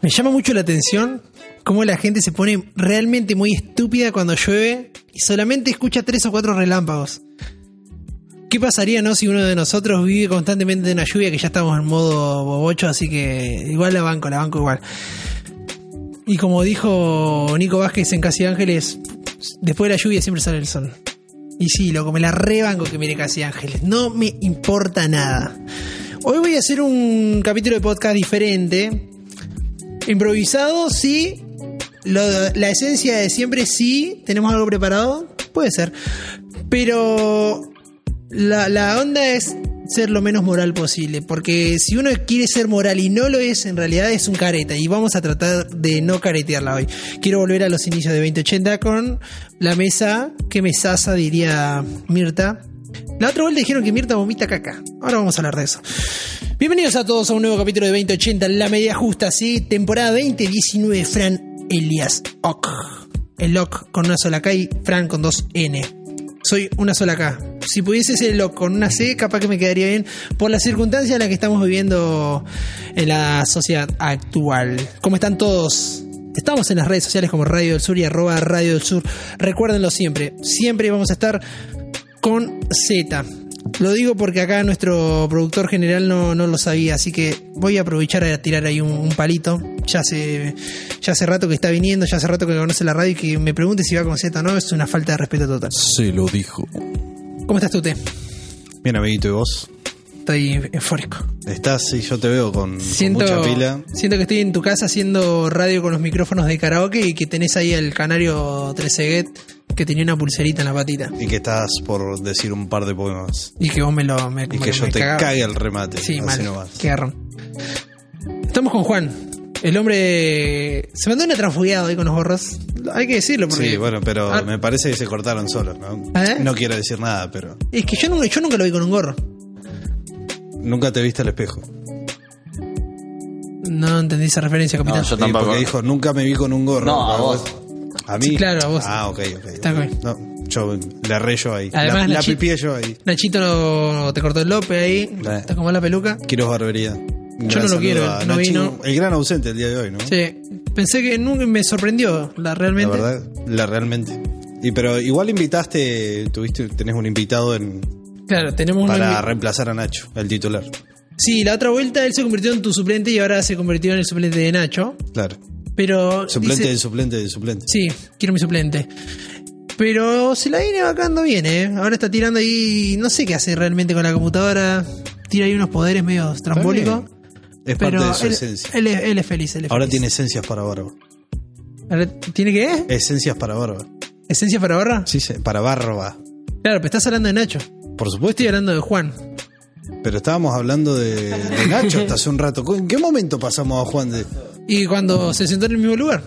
Me llama mucho la atención cómo la gente se pone realmente muy estúpida cuando llueve y solamente escucha tres o cuatro relámpagos. ¿Qué pasaría, no, si uno de nosotros vive constantemente en una lluvia que ya estamos en modo bobocho, así que igual la banco, la banco igual. Y como dijo Nico Vázquez en Casi Ángeles, después de la lluvia siempre sale el sol. Y sí, loco, me la rebanco que mire Casi Ángeles. No me importa nada. Hoy voy a hacer un capítulo de podcast diferente. Improvisado, sí. Lo- la esencia de siempre, sí. ¿Tenemos algo preparado? Puede ser. Pero la, la onda es ser lo menos moral posible. Porque si uno quiere ser moral y no lo es, en realidad es un careta. Y vamos a tratar de no caretearla hoy. Quiero volver a los inicios de 2080 con la mesa. ¿Qué mesaza diría Mirta? La otra vuelta dijeron que Mirta vomita caca. Ahora vamos a hablar de eso. Bienvenidos a todos a un nuevo capítulo de 2080, La Media Justa, sí, temporada 2019, Fran Elias Ock. El Ock con una sola K y Fran con dos N. Soy una sola K. Si pudiese ser el Ock con una C, capaz que me quedaría bien por la circunstancia en la que estamos viviendo en la sociedad actual. ¿Cómo están todos? Estamos en las redes sociales como Radio del Sur y arroba Radio del Sur. Recuérdenlo siempre. Siempre vamos a estar con Z. Lo digo porque acá nuestro productor general no, no lo sabía, así que voy a aprovechar a tirar ahí un, un palito. Ya hace, ya hace rato que está viniendo, ya hace rato que conoce la radio y que me pregunte si va con Z o no, es una falta de respeto total. Se lo dijo. ¿Cómo estás tú, Te? Bien, amiguito, ¿y vos? Estoy eufórico. Estás, sí, yo te veo con, con Siento, mucha pila. siento que estoy en tu casa haciendo radio con los micrófonos de karaoke y que tenés ahí el canario 13 Get que tenía una pulserita en la patita. Y que estás por decir un par de poemas. Y que vos me lo. Me, Y me- que yo me te cagaba. cague el remate. Sí, mal. nomás. Qué garrón. Estamos con Juan. El hombre se mandó una transfugiada hoy con los gorros. Hay que decirlo porque. Sí, bueno, pero Ah, me parece que se cortaron solos, ¿no? ¿Eh? No quiero decir nada, pero Es que yo nunca, yo nunca lo vi con un gorro. Nunca te viste al espejo. No entendí esa referencia, capitán. No, yo Sí, tampoco. porque dijo, nunca me vi con un gorro. No, a ¿A vos. ¿A mí? Sí, claro, a vos. Ah, ok, ok. Está bien. No, yo le arré yo ahí. Además, la, la pipié yo ahí. Nachito lo- te cortó el lope ahí. Eh. Te acomodó la peluca. Quiero barbería. Yo no lo quiero, a no vino. El gran ausente el día de hoy, ¿no? Sí. Pensé que nunca me sorprendió, la La realmente. verdad, la realmente. Y pero igual invitaste, tuviste, tenés un invitado en, Claro, tenemos para una. reemplazar a Nacho, el titular. Sí, la otra vuelta él se convirtió en tu suplente y ahora se convirtió en el suplente de Nacho. Claro. Pero. Suplente dice- suplente del suplente. Sí, quiero mi suplente. Pero se la viene vacando bien, ¿eh? Ahora está tirando ahí. No sé qué hace realmente con la computadora. Tira ahí unos poderes medio trambólicos. Es parte Pero de su él, esencia. él es, él es feliz. Él es Ahora feliz. tiene esencias para barba. ¿Tiene qué? Esencias para barba. ¿Esencia para barra? Sí, sí, para barba. Claro, pero estás hablando de Nacho. Por supuesto. estoy hablando de Juan. Pero estábamos hablando de, de Nacho hasta hace un rato. ¿En qué momento pasamos a Juan de.? Y cuando se sentó en el mismo lugar,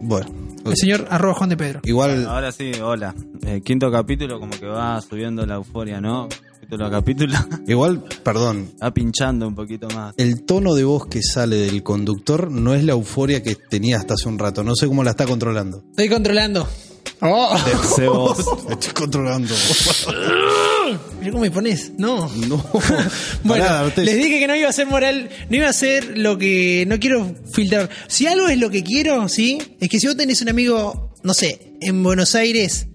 Bueno. el señor arroba Juan de Pedro. Igual, Ahora sí, hola. El quinto capítulo como que va subiendo la euforia, ¿no? Capítulo a capítulo. igual, perdón. Va pinchando un poquito más. El tono de voz que sale del conductor no es la euforia que tenía hasta hace un rato. No sé cómo la está controlando. Estoy controlando. Oh, vos. Estoy controlando. mira cómo me pones. No. No. Bueno, les dije que no iba a ser moral, no iba a ser lo que no quiero filtrar. Si algo es lo que quiero, ¿sí? Es que si vos tenés un amigo, no sé, en Buenos Aires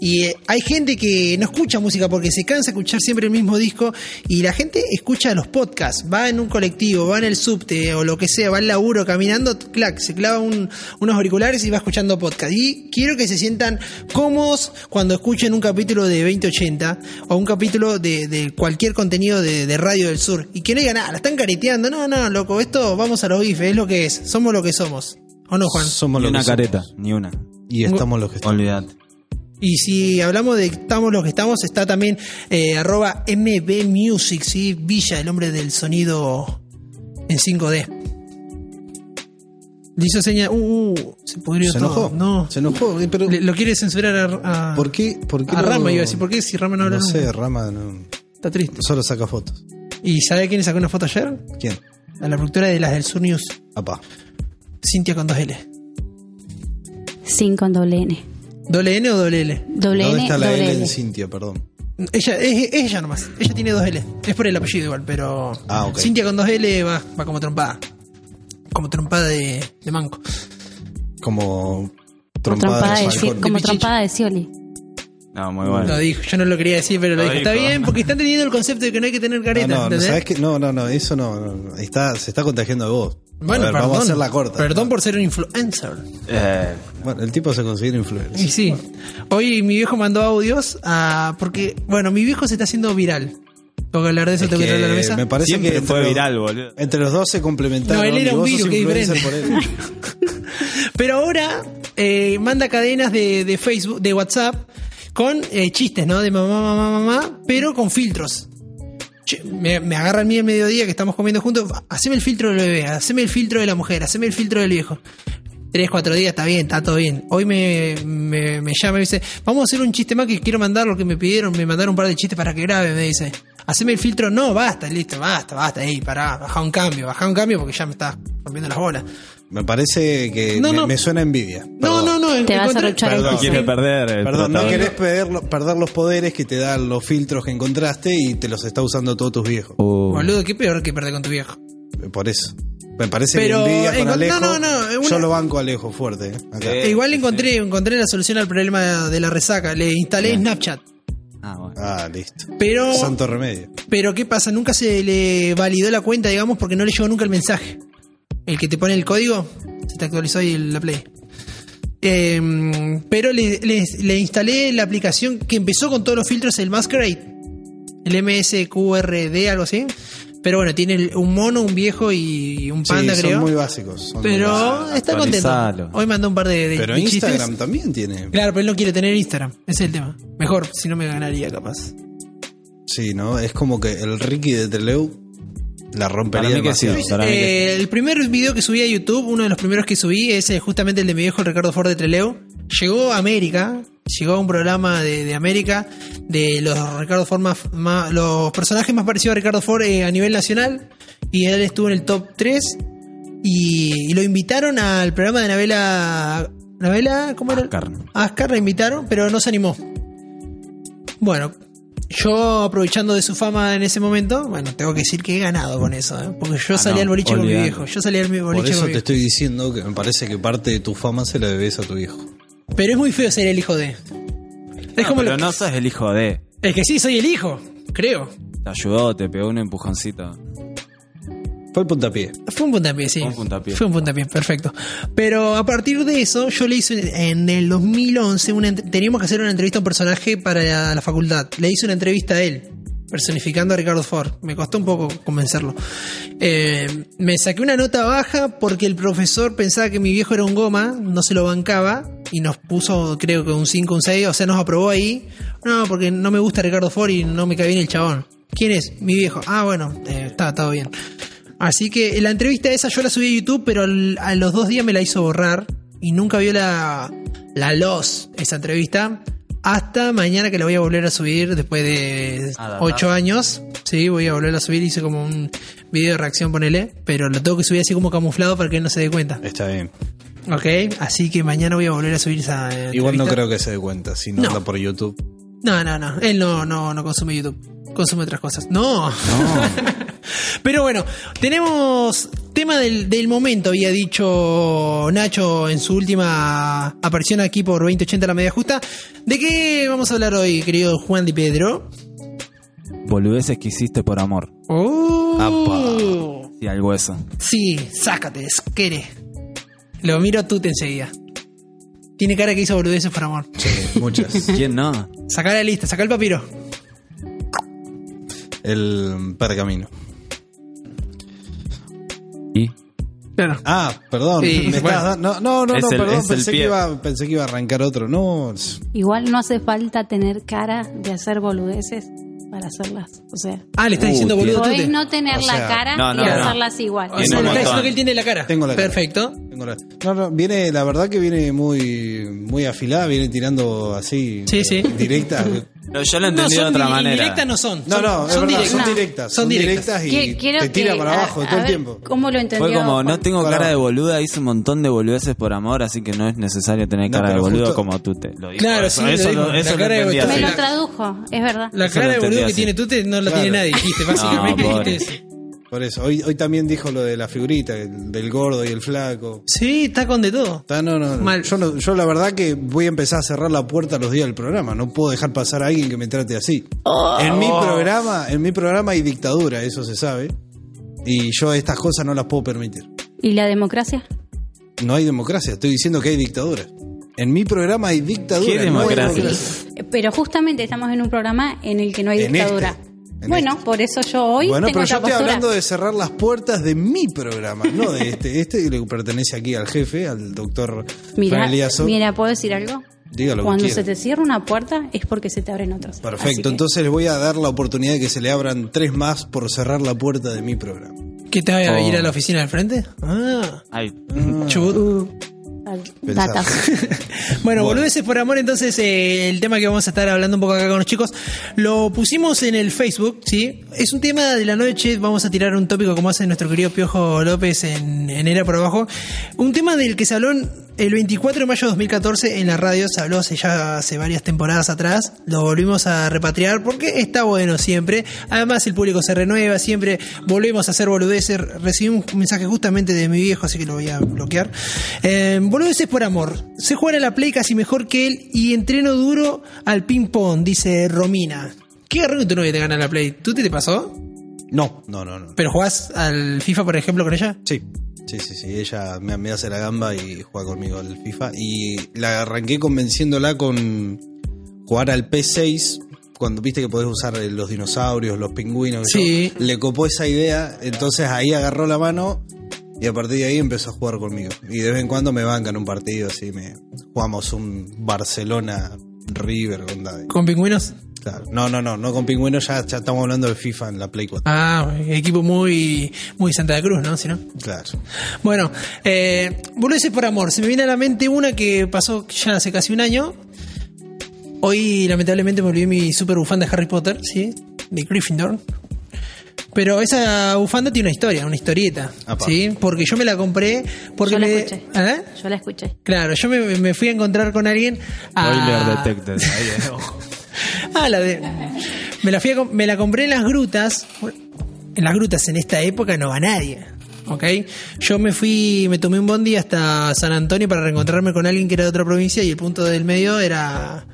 y eh, hay gente que no escucha música porque se cansa de escuchar siempre el mismo disco y la gente escucha los podcasts, va en un colectivo, va en el subte o lo que sea, va al laburo caminando, clac, se clava un- unos auriculares y va escuchando podcast. Y quiero que se sientan cómodos cuando escuchen un capítulo de 2080 o un capítulo de, de cualquier contenido de, de Radio del Sur y que no digan, ah, la están careteando, no, no, loco, esto vamos a los bifes, es lo que es, somos lo que somos. ¿O no, Juan? Somos Ni lo una que somos. careta, ni una. Y estamos los que estamos. Olvídate. Y si hablamos de estamos los que estamos, está también eh, arroba MB Music, ¿sí? Villa, el hombre del sonido en 5D. Le hizo seña. Uh, uh, se pudrió ¿Se todo. enojó? No. Se enojó. eh, Pero, Le- lo quiere censurar a. a- ¿Por qué? ¿Por qué a lo- Rama, iba a decir. ¿Por qué si Rama no habla No nunca? sé, Rama no- Está triste. solo saca fotos. ¿Y sabe quién le sacó una foto ayer? ¿Quién? A la productora de las del Sur News. Apá. Cintia con dos L. Sin con doble N. ¿Doble N o doble L? Doble ¿Dónde N, está la doble L L. en Cintia? Perdón. Ella, es, es ella nomás. Ella tiene dos L. Es por el apellido igual, pero. Ah, ok. Cintia con dos L va, va como trompada. Como trompada de, de manco. Como Como trompada, trompada de de, Falcón. Como Pichichi. trompada de Scioli. No, muy bueno. Lo dijo. Yo no lo quería decir, pero lo, Lo dijo. Está dijo. bien, porque están teniendo el concepto de que no hay que tener careta. No, no, no, ¿entendés? ¿sabes qué? no, no, no, eso no, no, no. Está, se está contagiando de vos. Bueno, A ver, perdón. vamos a hacer la corta. Perdón por ser un influencer. Eh, Bueno, el tipo se considera Y influencer. sí. Hoy mi viejo mandó audios a. Porque, bueno, mi viejo se está haciendo viral. Tengo que hablar de eso, Es que traerlo a la mesa. me parece siempre que entre fue los- viral, boludo. Entre los dos se complementaron. No, él era y un virus, que diferente. por él. Pero ahora eh, manda cadenas de, de Facebook, de WhatsApp, con eh, chistes, ¿no? De mamá, mamá, mamá, pero con filtros. Me, me agarra a mí el mediodía que estamos comiendo juntos. Haceme el filtro del bebé, haceme el filtro de la mujer, haceme el filtro del viejo. Tres, cuatro días, está bien, está todo bien. Hoy me, me, me llama y me dice, vamos a hacer un chiste más que quiero mandar lo que me pidieron, me mandaron un par de chistes para que grabe, me dice. Haceme el filtro, no, basta, listo, basta, basta, ey, pará, baja un cambio, baja un cambio porque ya me estás rompiendo las bolas. Me parece que No, me, no. me suena envidia. No, Perdón. no, no. Te vas a el Perdón. piso. Quiere perder. el Perdón, no querés perder, perder los poderes que te dan los filtros que encontraste y te los está usando todos tus viejos. Uh, Boludo, qué peor que perder con tu viejo. Por eso. Me parece Pero, que con Alejo. no, no, no, una- Yo lo banco a Alejo fuerte. eh, acá. Eh, igual encontré, encontré la solución al problema de la resaca. Le instalé Snapchat. Ah, bueno. Ah, listo. Pero, Santo remedio. pero ¿qué pasa? Nunca se le validó la cuenta, digamos, porque no le llegó nunca el mensaje. El que te pone el código, se te actualizó ahí la Play. Eh, pero le, le- le instalé la aplicación que empezó con todos los filtros, el Masquerade. El MSQRD, algo así. Pero bueno, tiene un mono, un viejo y un panda, sí, creo. son muy básicos. son muy pero básicos. está contento. Hoy mandó un par de, de- Pero de chistes. Instagram también tiene. Claro, pero él no quiere tener Instagram. Ese es el tema. Mejor, si no me ganaría, capaz. Sí, ¿no? Es como que el Ricky de Treleu la rompería Para mí que sí. demasiado. Para mí que Eh, el primer video que subí a YouTube, uno de los primeros que subí, es eh, justamente el de mi viejo el Ricardo Ford de Treleu. Llegó a América, llegó a un programa de, de América de los Ricardo Ford más, más- los personajes más parecidos a Ricardo Ford eh, a nivel nacional. Y él estuvo en el top 3. Y, y lo invitaron al programa de Navela. ¿Navela? ¿Cómo era? Ascar. Ascar la invitaron, pero no se animó. Bueno, yo aprovechando de su fama en ese momento, bueno, tengo que decir que he ganado con eso, ¿eh? porque yo Ah, salí no, al boliche con mi viejo. Yo salí al boliche Por con eso mi te viejo. estoy diciendo que me parece que parte de tu fama se la debes a tu hijo. Pero es muy feo ser el hijo de. Es No, como pero lo- no sos el hijo de. Es que sí, soy el hijo, creo. Te ayudó, te pegó un empujoncito. Fue el puntapié. Fue un puntapié, sí. Fue un puntapié. Fue un puntapié, perfecto. Pero a partir de eso, yo le hice en el 2011, una, ent- teníamos que hacer una entrevista a un personaje para la, la facultad. Le hice una entrevista a él, personificando a Ricardo Ford. Me costó un poco convencerlo. Eh, me saqué una nota baja porque el profesor pensaba que mi viejo era un goma, no se lo bancaba, y nos puso, creo que un 5, un 6, o sea, nos aprobó ahí. No, porque no me gusta Ricardo Ford y no me cae bien el chabón. ¿Quién es? Mi viejo. Ah, bueno, eh, está todo bien. Así que la entrevista esa yo la subí a YouTube, pero a los dos días me la hizo borrar y nunca vio la, la loss esa entrevista. Hasta mañana que la voy a volver a subir después de Adaptar. ocho años. Sí, voy a volver a subir. Hice como un video de reacción, ponele. Pero lo tengo que subir así como camuflado para que él no se dé cuenta. Está bien. Ok, así que mañana voy a volver a subir esa. eh, Igual no entrevista. creo que se dé cuenta si no, No. anda por YouTube. No, no, no. Él no, no, no consume YouTube. Consume otras cosas. No. Pero bueno, tenemos tema del, del momento, había dicho Nacho en su última aparición aquí por 2080 La Media Justa. ¿De qué vamos a hablar hoy, querido Juan Di Pedro? Boludeces que hiciste por amor. Oh. Y al hueso. Sí, sácate, esquere. Lo miro a tú te enseguida. Tiene cara que hizo boludeces por amor. Sí, muchas. ¿Quién no? Saca la lista, saca el papiro. el pergamino. ¿Y? Claro. Ah, perdón. Sí, me bueno. estabas dando- no, no, no, Es no, el- perdón. es el Pensé que, iba, pensé que iba a arrancar otro. No, Igual no hace falta tener cara de hacer boludeces para hacerlas. O sea, Ah, le está Uh, diciendo boludo podés no tener O la cara no, no, y no. hacerlas igual. O sea, un le está montón. diciendo que él tiene la cara. Tengo la cara. Perfecto. tengo la- no, no, viene, la verdad que viene muy, muy afilada, viene tirando así. Sí, sí. Directa. Pero yo lo No, entendí de son otra manera. indirectas no son. No, Son- no, es son verdad, directas. son No. directas. Son Son directas. y Que- quiero te tira que- para abajo a todo el ver tiempo. ¿Cómo lo entendió? Fue como, Juan? no tengo cara de boluda, hice un montón de boludeces por amor, así que no es necesario tener No, cara de boludo justo- como tú te lo dijo. Claro, eso, sí, lo eso, lo- cara de entendí. Me lo tradujo, es verdad. La cara de boludo que tiene Tute no la tiene nadie, dijiste. Básicamente No, dijiste eso. Por eso, hoy, hoy también dijo lo de la figurita, el- del gordo y el flaco. Sí, está con de todo. Está- no, no, Mal. Yo, no- yo la verdad que voy a empezar a cerrar la puerta los días del programa. No puedo dejar pasar a alguien que me trate así. En mi programa, en mi programa hay dictadura, eso se sabe. Y yo estas cosas no las puedo permitir. ¿Y la democracia? No hay democracia, estoy diciendo que hay dictadura. En mi programa hay dictadura. ¿Qué no hay democracia? Pero justamente estamos en un programa en el que no hay En dictadura. En bueno, este. por eso yo hoy Bueno, tengo pero yo estoy postura. hablando de cerrar las puertas de mi programa, no de este. Este le pertenece aquí al jefe, al doctor Mira, mira, ¿puedo decir algo? Diga lo que Cuando se te cierra una puerta es porque se te abren otras. Perfecto, que- entonces les voy a dar la oportunidad de que se le abran tres más por cerrar la puerta de mi programa. ¿Qué te vaya a Oh. ir a la oficina del frente? Ah, Ay, chubut. Datas. Bueno, Bueno. boludeces por amor, entonces eh, el tema que vamos a estar hablando un poco acá con los chicos, lo pusimos en el Facebook, ¿sí? Es un tema de la noche, vamos a tirar un tópico como hace nuestro querido Piojo López en, en Era por Abajo. Un tema del que se habló en- el 24 de mayo de 2014 en la radio, se habló hace ya hace varias temporadas atrás, lo volvimos a repatriar porque está bueno siempre. Además el público se renueva, siempre volvemos a hacer boludeces. Recibí un mensaje justamente de mi viejo, así que lo voy a bloquear. Eh, boludeces por amor. Se juega a la play casi mejor que él y entreno duro al ping pong, dice Romina. ¿Qué que tu novia te gana la play? ¿Tú te, te pasó? No, no, no, no. ¿Pero jugás al FIFA, por ejemplo, con ella? Sí, sí, sí, sí. Ella me, me hace la gamba y juega conmigo al FIFA. Y la arranqué convenciéndola con jugar al P6. Cuando viste que podés usar eh, los dinosaurios, los pingüinos. y Sí. todo. Le copó esa idea. Entonces ahí agarró la mano. Y a partir de ahí empezó a jugar conmigo. Y de vez en cuando me bancan un partido así. Me jugamos un Barcelona River. onda ¿Con pingüinos? Claro. No, no, no, no con pingüinos, ya, ya estamos hablando de FIFA en la Play 4. Ah, equipo muy, muy Santa Cruz, ¿no? Si no. Claro. Bueno, eh, boludeces por amor. Se me viene a la mente una que pasó ya hace casi un año. Hoy, lamentablemente, me olvidé mi super bufanda de Harry Potter, ¿sí? De Gryffindor. Pero esa bufanda tiene una historia, una historieta, Apa. ¿sí? Porque yo me la compré porque Yo la me... escuché. ¿Eh? Yo la escuché. Claro, yo me, me fui a encontrar con alguien... a- Spoiler detected. Ahí, eh, ojo. Ah, la de. Me la, fui a me la compré en las grutas. En las grutas en esta época no va nadie. ¿Ok? Yo me fui, me tomé un bondi hasta San Antonio para reencontrarme con alguien que era de otra provincia y el punto del medio era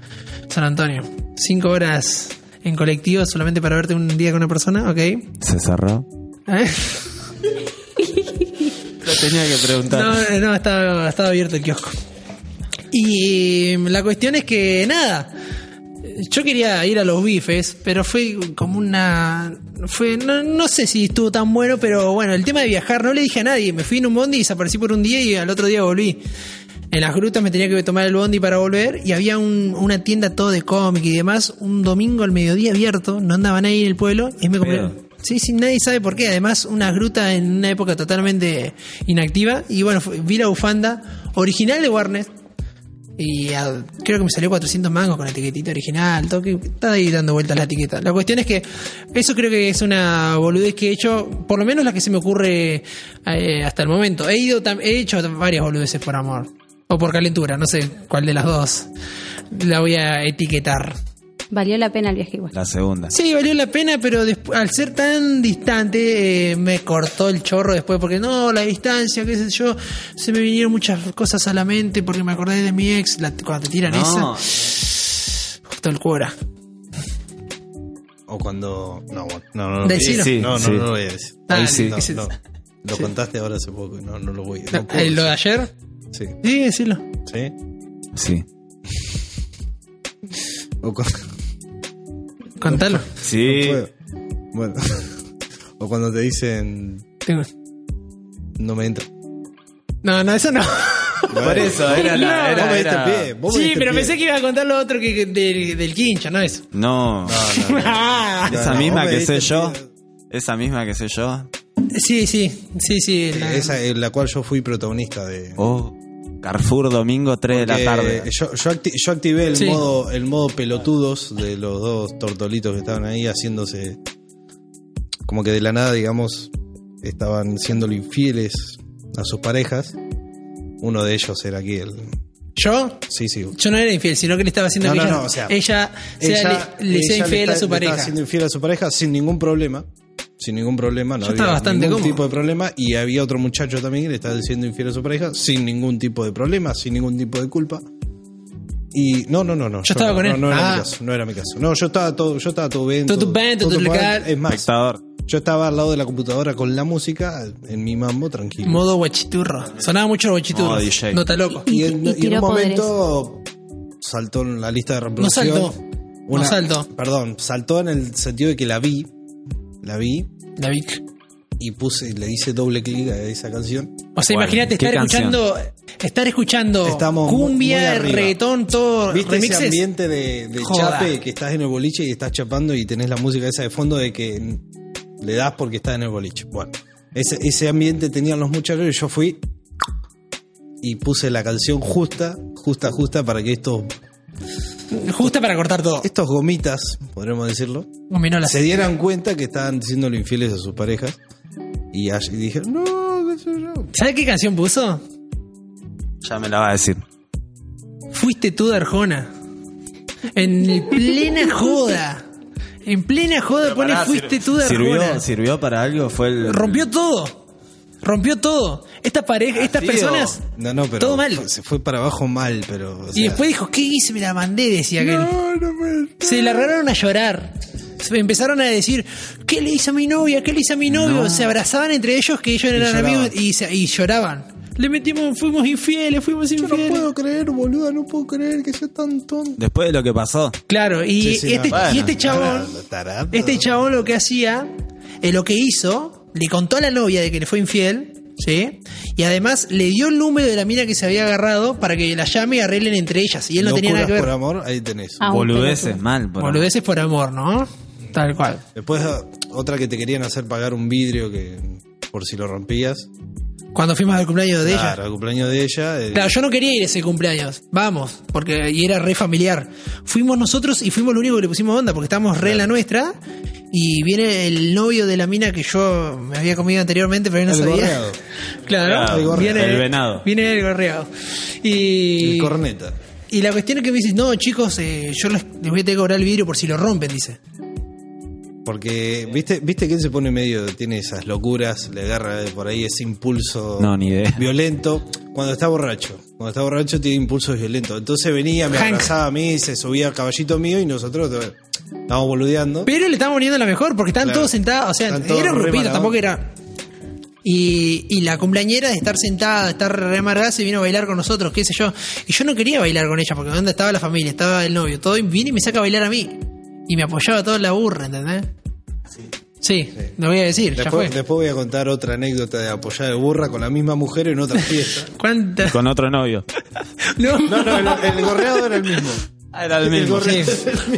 San Antonio. Cinco horas en colectivo solamente para verte un día con una persona, ¿ok? Se cerró. ¿Eh? Lo tenía que preguntar. No, no, estaba, estaba abierto el kiosco. Y la cuestión es que, nada, yo quería ir a los bifes, pero fue como una... fue no, no sé si estuvo tan bueno, pero bueno, el tema de viajar no le dije a nadie. Me fui en un bondi y desaparecí por un día y al otro día volví. En las grutas me tenía que tomar el bondi para volver y había un- una tienda todo de cómic y demás, un domingo al mediodía abierto, no andaba nadie en el pueblo y me compré... Pedo. Sí, sí, nadie sabe por qué. Además, una gruta en una época totalmente inactiva. Y bueno, vi la bufanda original de Warner. Y creo que me salió 400 mangos con la etiquetita original. Todo que está ahí dando vueltas la etiqueta. La cuestión es que eso creo que es una boludez que he hecho, por lo menos la que se me ocurre eh, hasta el momento. He ido, he hecho varias boludeces por amor. O por calentura, no sé cuál de las dos la voy a etiquetar. Valió la pena el viaje igual. La segunda. Sí, valió la pena, pero al ser tan distante eh, me cortó el chorro después, porque no, la distancia, qué sé yo, se me vinieron muchas cosas a la mente porque me acordé de mi ex, la- cuando te tiran No. esa, justo el cuora. O cuando. No, no, no. no. Decilo. Sí, no, no, sí. no lo voy a decir. Dale, Ahí sí. No, no. Lo contaste ahora hace poco no, no lo voy a eh, ¿Lo de decir. ayer? Sí. Sí, decilo. ¿Sí? Sí. O cu- Contalo. Sí. Bueno. o cuando te dicen. Tengo- No me entra. No, no, eso no. Por eso, era la. No, era- vos me diste era- pie, vos sí, pero pie. pensé que iba a contar lo otro que, que del, del quincho, no eso. No. Ah, Esa No, misma que sé yo. pie. Esa misma que sé yo. sí, sí, sí, sí. la- Esa en la cual yo fui protagonista de. Oh. Carrefour domingo 3 de la tarde. Yo, yo, acti- yo activé el Sí. modo el modo pelotudos de los dos tortolitos que estaban ahí haciéndose como que de la nada, digamos, estaban siendo infieles a sus parejas. Uno de ellos era aquí el ¿Yo? Sí, sí. Yo no era infiel, sino que le estaba haciendo No, que no, ella, no, o sea, ella, sea, Ella- le, le sea ella infiel está- a su le pareja. Estaba siendo infiel a su pareja sin ningún problema. Sin ningún problema, no Yo había bastante ningún cómodo. tipo de problema. Y había otro muchacho también que le estaba diciendo infiel a su pareja sin ningún tipo de problema, sin ningún tipo de culpa. Y no, no, no, no. Yo estaba no, con no, él. No, era Ah. mi caso, no era mi caso. No, yo estaba todo, yo estaba todo bien. Todo bien, todo bien. legal. Es más, Espectador. yo estaba al lado de la computadora con la música en mi mambo tranquilo. Modo guachiturro. Sonaba mucho el guachiturro. Modo DJ. No está loco. y, Y- en, y y en tiró un momento saltó en la lista de reproducción. saltó. No saltó. Perdón, saltó en el sentido de que la vi. La vi La Vic. y puse, le hice doble clic a esa canción. O sea, imagínate ¿Qué estar escuchando, estar escuchando Estamos cumbia, reggaetón, todo, ¿Viste remixes. ese ambiente de, de chape que estás en el boliche y estás chapando y tenés la música esa de fondo de que le das porque estás en el boliche? Bueno, ese, ese ambiente tenían los muchachos y yo fui y puse la canción justa, justa, justa para que estos, Justa para cortar todo. estos gomitas, podremos decirlo, Gominolas. se dieran cuenta que estaban diciéndole infieles a sus parejas y, y dije, no, qué sé yo. ¿Sabes qué canción puso? Ya me la va a decir. Fuiste tú de Arjona. En plena joda. En plena joda pone Pará, fuiste tú de Arjona. ¿Sirvió, ¿Sirvió para algo? Fue el. Rompió todo. Rompió todo. Estas parejas, estas personas. No, no, pero Todo mal. fue- se fue para abajo mal, pero... o Y después dijo, ¿qué hice? Me la mandé, decía que no, no me- Se largaron a llorar. Se empezaron a decir, ¿qué le hice a mi novia? ¿Qué le hice a mi novio? Se abrazaban entre ellos, que ellos eran amigos, y, se- y lloraban. Le metimos, fuimos infieles, fuimos Yo no infieles. puedo creer, boluda, no puedo creer que sea tan tonto. Después de lo que pasó. Claro, y, Sí, sí, y este, no. Bueno. y este chabón, este chabón lo que hacía, eh, lo que hizo, le contó a la novia de que le fue infiel, ¿sí? Y además le dio el número de la mina que se había agarrado para que la llame y arreglen entre ellas. Y él no tenía nada que ver. por amor, ahí tenés. Ah, Boludeces, mal. por- Boludeces por amor, ¿no? Tal cual. Después otra que te querían hacer pagar un vidrio que por si lo rompías. Cuando fuimos al cumpleaños de claro, ella. al cumpleaños de ella. eh, Claro, yo no quería ir a ese cumpleaños. Vamos, porque y era re familiar. Fuimos nosotros y fuimos lo único que le pusimos onda, porque estábamos re en la nuestra. Y viene el novio de la mina que yo me había comido anteriormente, pero no El sabía. gorreado. Claro, Claro, el gorreado. viene el venado. Viene el gorreado. Y, el corneta. y la cuestión es que me dice, no, chicos, eh, yo les, les voy a tener que cobrar el vidrio por si lo rompen, dice. Porque, ¿viste, ¿viste que él se pone medio, tiene esas locuras, le agarra por ahí ese impulso No, ni idea. violento. Cuando está borracho. Cuando está borracho tiene impulsos violentos. Entonces venía, me Hank. abrazaba a mí, se subía al caballito mío y nosotros eh, estábamos boludeando. Pero le estábamos poniendo la mejor, porque estaban Claro. todos sentados, o sea, todos era un re grupito, mala tampoco onda. era... Y, y la cumpleañera de estar sentada, de estar re amargada, se vino a bailar con nosotros, qué sé yo. Y yo no quería bailar con ella, porque donde estaba la familia, estaba el novio, todo, y viene y me saca a bailar a mí. Y me apoyaba todo en la burra, ¿entendés? Sí, lo voy a decir, ya Después, fue. después voy a contar otra anécdota de apoyar de burra con la misma mujer en otra fiesta. ¿Cuántas? Con otro novio. No. No, no, el, el gorreado era el mismo. Ah, era el mismo. Sí.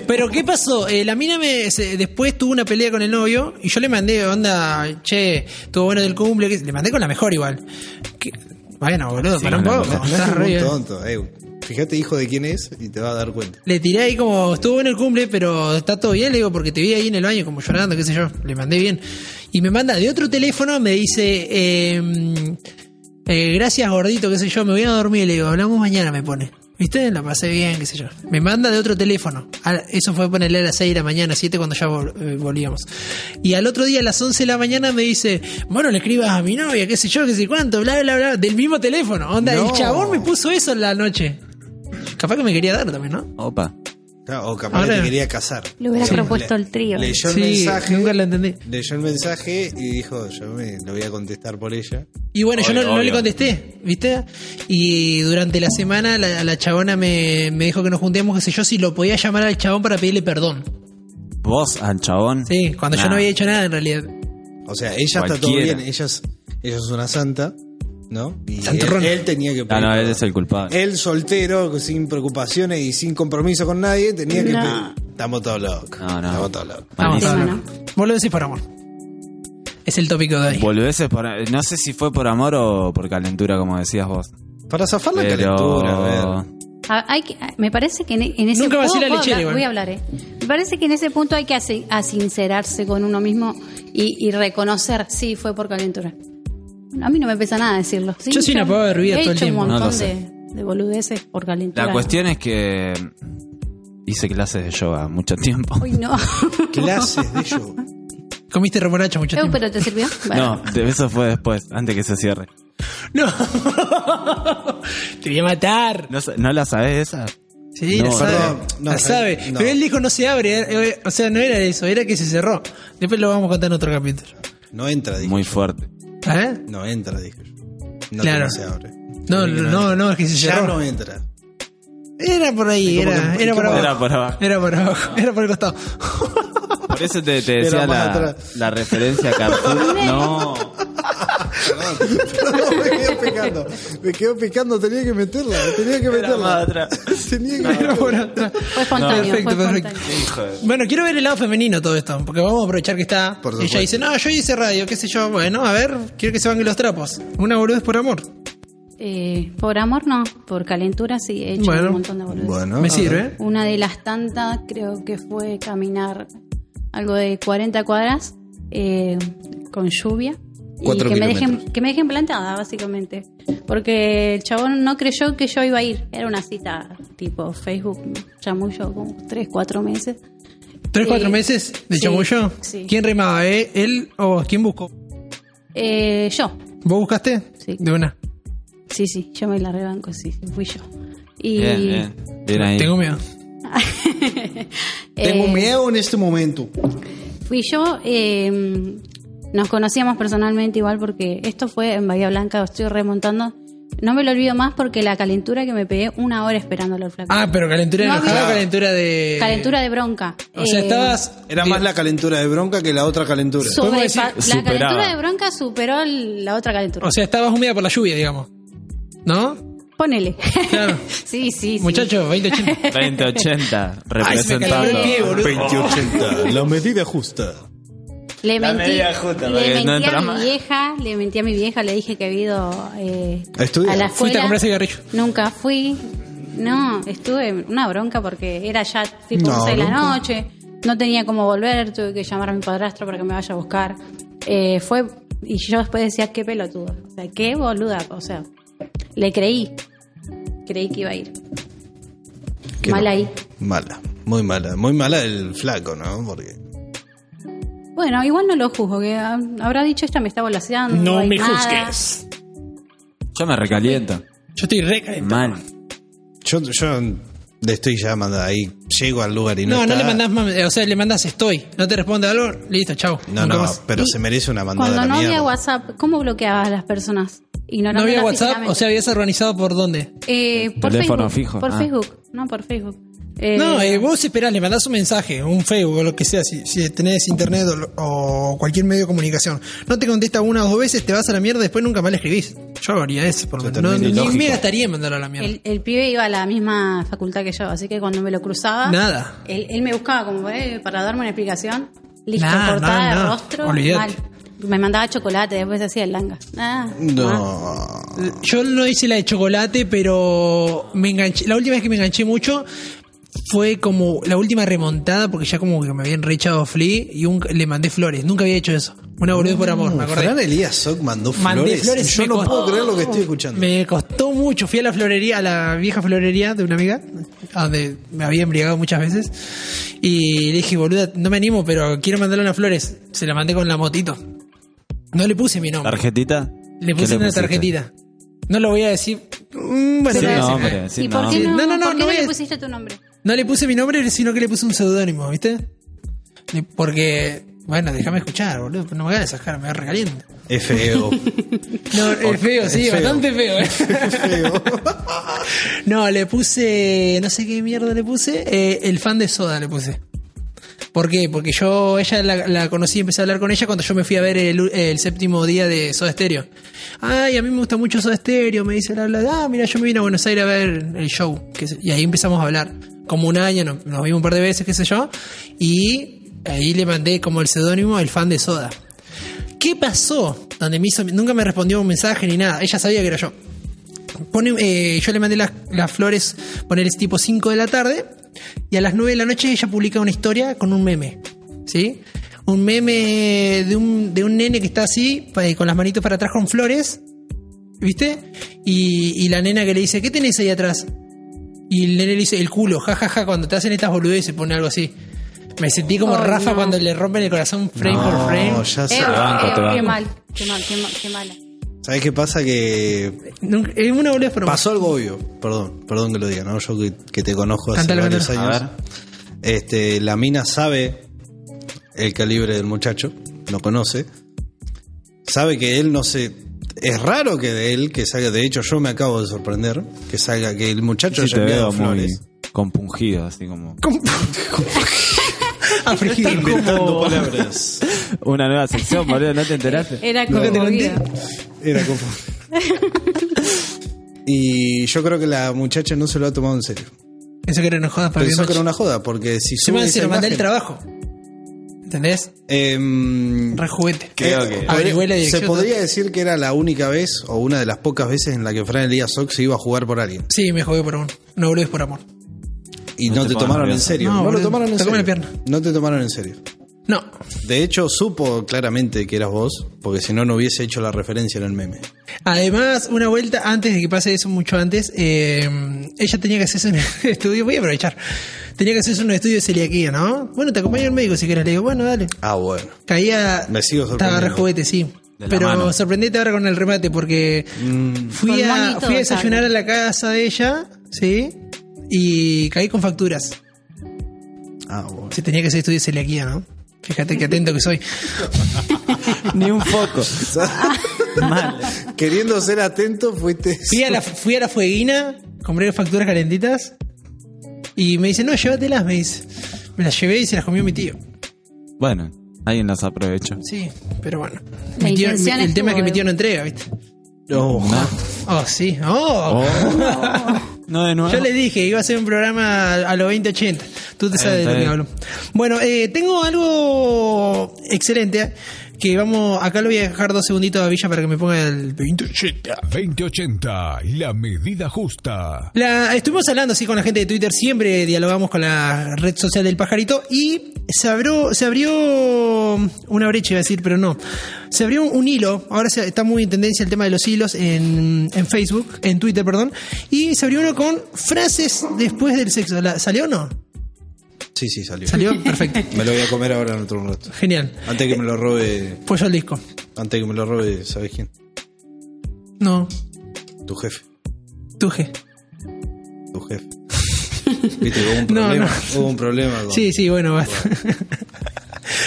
Pero ¿qué pasó? Eh, la mina me, se- después tuvo una pelea con el novio y yo le mandé, onda, che, estuvo bueno del cumple, le mandé con la mejor igual. Que- bueno, boludo, para un poco. No es muy tonto. eh. Fíjate hijo de quién es y te vas a dar cuenta. Le tiré ahí como, estuvo bueno el cumple, pero está todo bien, le digo, porque te vi ahí en el baño como llorando, qué sé yo, le mandé bien. Y me manda de otro teléfono, me dice, eh, eh, gracias gordito, qué sé yo, me voy a dormir, le digo, hablamos mañana, me pone. ¿Viste? La pasé bien, qué sé yo. Me manda de otro teléfono. A- Eso fue ponerle a las 6 de la mañana, 7 cuando ya eh, volvíamos. Y al otro día, a las 11 de la mañana, me dice, bueno, le escribas a mi novia, qué sé yo, qué sé cuánto, bla, bla, bla, del mismo teléfono. Onda, No. el chabón me puso eso en la noche. Capaz que me quería dar también, ¿no? Opa. Claro, O capaz Ahora- que te quería casar. Le hubiera Sí. propuesto el trío. Leyó el Sí, mensaje. nunca lo entendí. Leyó el mensaje y dijo, yo me lo voy a contestar por ella. Y bueno, yo no, le contesté, ¿viste? Y durante la semana la, la chabona me, me dijo que nos juntemos, qué sé yo, si lo podía llamar al chabón para pedirle perdón. ¿Vos al chabón? Sí, cuando yo no había hecho nada en realidad. O sea, ella está todo bien, ella es, ella es una santa, ¿no? Y él, tenía que Ah, no, él es el culpable. Él soltero, sin preocupaciones y sin compromiso con nadie, tenía que No. pedir. Estamos todos locos. No, no. Estamos todos locos. Decís por amor. Es el tópico de hoy. Boludeces por, no sé si fue por amor o por calentura, como decías vos. Para zafar la Pero. calentura, a ver. Ah, hay que- me parece que en, en ese Nunca vacila ¿Puedo- puedo lechera, hablar? igual. Voy a hablar, ¿eh? Me parece que en ese punto hay que asi- asincerarse con uno mismo y, y reconocer, sí, fue por calentura. A mí no me pesa nada decirlo. Sí, Yo soy una pava hervida he todo el hecho tiempo. un montón de, de boludeces por calentura. La cuestión es que hice clases de yoga mucho tiempo. Uy, no. Clases de yoga. Comiste remolacha mucho tiempo. ¿Pero te sirvió? Bueno. No, de- eso fue después, antes que se cierre. No. Te voy a matar. ¿No, sa- ¿no la sabes esa? Sí, No, la sabe. no, la sabe. no. Pero él dijo no se abre. eh, eh, O sea, no era eso, era que se cerró. Después lo vamos a contar en otro capítulo. No entra, dije. Muy yo. fuerte. ¿Eh? No entra, dije yo. No Claro. no se abre. No, que no, no, es que se Ya cerró. no entra. Era por ahí, ¿Y cómo era, que- era por. Era por abajo. Era por abajo, era por el costado. Por eso te, decía la, referencia a Carrefour. No, Perdón, me quedo picando. Me quedo picando, tenía que meterla. Tenía que meterla. Tenía que meterla. por atrás. Fue espontáneo, Perfecto, fue perfecto. espontáneo. hijo de... Bueno, quiero ver el lado femenino todo esto, porque vamos a aprovechar que está. Por ella dice, no, yo hice radio, qué sé yo. Bueno, a ver, quiero que se van los trapos. Una boludez por amor. Eh, por amor no, por calentura sí, he hecho Bueno. un montón de boludeces. Bueno, Me sirve. Una de las tantas creo que fue caminar algo de 40 cuadras eh, con lluvia. Y Cuatro que me, dejen, que me dejen plantada, básicamente. Porque el chabón no creyó que yo iba a ir. Era una cita tipo Facebook, chamullo, como 3, 4 meses. ¿Tres, cuatro Eh, meses de sí, chamullo? sí. ¿Quién remaba, eh? ¿Él o? ¿Quién buscó? Eh, yo, ¿Vos buscaste? Sí. De una. sí, sí, yo me la rebanco, sí, fui yo. Y, Bien, bien. Bien ahí. Tengo miedo. Tengo eh, miedo en este momento. Fui yo, eh, nos conocíamos personalmente igual porque esto fue en Bahía Blanca, estoy remontando. No me lo olvido más porque la calentura que me pegué una hora esperándolo al flaco. Ah, pero calentura No enojada había- calentura de. Calentura de bronca. O sea, Eh, estabas. Era más la calentura de bronca que la otra calentura. sobre- decir, la superaba. calentura de bronca superó la otra calentura. O sea, estabas húmeda por la lluvia, digamos. ¿No? Ponele. Claro. sí, sí, sí. Muchachos, 2080. 2080, Ay, se me calentó representando. el pie, boludo. 2080, la medida justa. Le La mentí, justa, le no a mi más. vieja, le mentí a mi vieja, le dije que había ido eh, ¿A estudiar? a la Fuiste a escuela. comprar cigarrillos. Nunca fui. No, estuve una bronca porque era ya tipo No, 11 de la noche. No tenía cómo volver, tuve que llamar a mi padrastro para que me vaya a buscar. Eh, fue y yo después decía qué pelotuda, o sea, qué boluda, o sea, le creí. Creí que iba a ir. Que Mal no. ahí. Mala, muy mala. Muy mala el flaco, ¿no? Porque. Bueno, igual no lo juzgo, que ah, habrá dicho esta me está volaseando. No me nada. juzgues. Yo me recaliento. Yo estoy re calentado. Mal. Yo, yo le estoy llamando ahí. Llego al lugar y no. No, no le mandás más, o sea, le mandás estoy. No te responde algo, listo, chao. No, no, más. pero se merece una mandada Cuando no había. WhatsApp, ¿cómo bloqueabas a las personas? Ignorando No había WhatsApp, o sea, habías organizado por dónde. Eh, por Teléfono Facebook. fijo, Por ah. Facebook, no por Facebook. Eh, No, eh, vos esperás, le mandás un mensaje, un Facebook o lo que sea, si, si tenés internet o, cualquier medio de comunicación. No te contesta una o dos veces, te vas a la mierda, después nunca más le escribís. Yo haría eso, por lo menos. No, ni me gastaría en mandarlo a la mierda. el, el pibe iba a la misma facultad que yo, así que cuando me lo cruzaba, Nada. Él, él me buscaba como eh, para darme una explicación. Listo, Nah, portada de rostro, olvidate. mal. Me mandaba chocolate, después hacía el langa. Ah. No. Yo no hice la de chocolate, pero me enganché. La última vez que me enganché mucho fue como la última remontada, porque ya como que me habían rechado Flea y un- le mandé flores. Nunca había hecho eso. Una boludez por amor, me acordé. Fran Elías Sock mandó Mandé flores. flores. Yo me no costó- puedo creer lo que estoy escuchando. Me costó mucho. Fui a la florería, a la vieja florería de una amiga, a donde me había embriagado muchas veces. Y le dije, boluda, no me animo, pero quiero mandarle unas flores. Se la mandé con la motito. No le puse mi nombre. ¿Tarjetita? Le ¿Qué puse una pusiste? tarjetita. No lo voy a decir. Mm, bueno, Sin voy a nombre, sin ¿Y por qué no, No, no, no, ¿por qué no no voy le a- pusiste tu nombre? No le puse mi nombre, sino que le puse un seudónimo, ¿viste? Porque, bueno, déjame escuchar, boludo. No me hagas sacar, me va recaliente. Es feo. No, es feo, sí, Es feo. bastante feo. ¿eh? Es feo. No, le puse, no sé qué mierda le puse, eh, el fan de soda le puse. ¿Por qué? Porque yo, ella la, conocí y empecé a hablar con ella cuando yo me fui a ver el, séptimo día de Soda Stereo. Ay, a mí me gusta mucho Soda Stereo, me dice la habla, ah, mira, yo me vine a Buenos Aires a ver el show. Y ahí empezamos a hablar. Como un año, nos, vimos un par de veces, qué sé yo. Y ahí le mandé como el seudónimo el fan de Soda. ¿Qué pasó? Donde me hizo, nunca me respondió un mensaje ni nada. Ella sabía que era yo. Eh, yo le mandé las, flores, poner tipo 5 de la tarde, y a las 9 de la noche ella publica una historia con un meme. ¿Sí? Un meme de un, de un nene que está así, pa- con las manitos para atrás con flores, ¿viste? Y, y la nena que le dice, ¿qué tenés ahí atrás? Y el nene le dice, el culo, jajaja, cuando te hacen estas boludeces, pone algo así. Me sentí como Oh, Rafa no. cuando le rompen el corazón frame por frame. No, ya Eh, sé. banco, eh, te banco. qué mal, qué mal, qué, mal, qué mala. ¿Sabes qué pasa? Que Es una boludez, pero pasó algo obvio. Perdón, perdón que lo diga, ¿no? Yo que, que te conozco hace varios años. A ver. Este, la mina sabe el calibre del muchacho, lo conoce. Sabe que él no se. Es raro que de él, que salga. De hecho, yo me acabo de sorprender que salga, que el muchacho Sí, haya enviado flores. compungido, así como. Afligido. Inventando palabras. Una nueva sección, boludo, ¿no te enteraste? Era como. Era como. y yo creo que la muchacha no se lo ha tomado en serio. Pensó que era una joda para Pensó que era una joda, porque si sube me esa se lo mandé el trabajo. ¿Entendés? Em, Re juguete. Creo Eh, que- se podría decir que era la única vez o una de las pocas veces en la que Fran Elías Sox se iba a jugar por alguien. Sí, me jugué por uno. No volvés por amor. Y No no, te tomaron en serio. No, No, lo tomaron en serio. la pierna. No te tomaron en serio. No. De hecho, supo claramente que eras vos, porque si no, no hubiese hecho la referencia en el meme. Además, una vuelta antes de que pase eso, mucho antes, eh, ella tenía que hacerse un estudio. Voy a aprovechar. Tenía que hacerse un estudio de celiaquía, ¿no? Bueno, te acompaño al médico si quieres. Le digo, bueno, dale. Ah, bueno. Caía. Me sigo Estaba sorprendiendo. juguete, sí. Pero sorprendete ahora con el remate porque fui, Con a, fui a desayunar a la casa de ella, ¿sí? Y caí con facturas. Ah, bueno. Se tenía que hacer estudio de celiaquía, ¿no? Fíjate qué atento que soy. Ni un foco. Mal. Queriendo ser atento, fuiste. Fui a la, fui a la fueguina, compré facturas calentitas y me dice, no, llévatelas, me dice. Me las llevé y se las comió mi tío. Bueno, alguien las aprovechó. Sí, pero bueno. Mi tío- el tema es que mi tío no entrega, ¿viste? No. Oh, sí. Oh. No de nuevo. Yo le dije, iba a hacer un programa a los 2080. Tú te sabes de lo que hablo. Bueno, eh, tengo algo excelente que vamos, acá lo voy a dejar dos segunditos a Villa para que me ponga el 2080. 2080, la medida justa. La, estuvimos hablando así con la gente de Twitter, siempre dialogamos con la red social del pajarito y se abrió, se abrió una brecha, iba a decir, pero no. Se abrió un, hilo, ahora se- está muy en tendencia el tema de los hilos en, en Facebook, en Twitter, perdón, y se abrió uno con frases después del sexo. La- ¿Salió o no? Sí, sí, salió. ¿Salió? Perfecto. Me lo voy a comer ahora en otro rato. Genial. Antes que me lo robe. Pollo al disco. Antes que me lo robe, ¿sabes quién? No, Tu jefe. tuje. Tu jefe. Viste, hubo un No, problema. no. Hubo un problema con. Sí, sí, bueno, basta.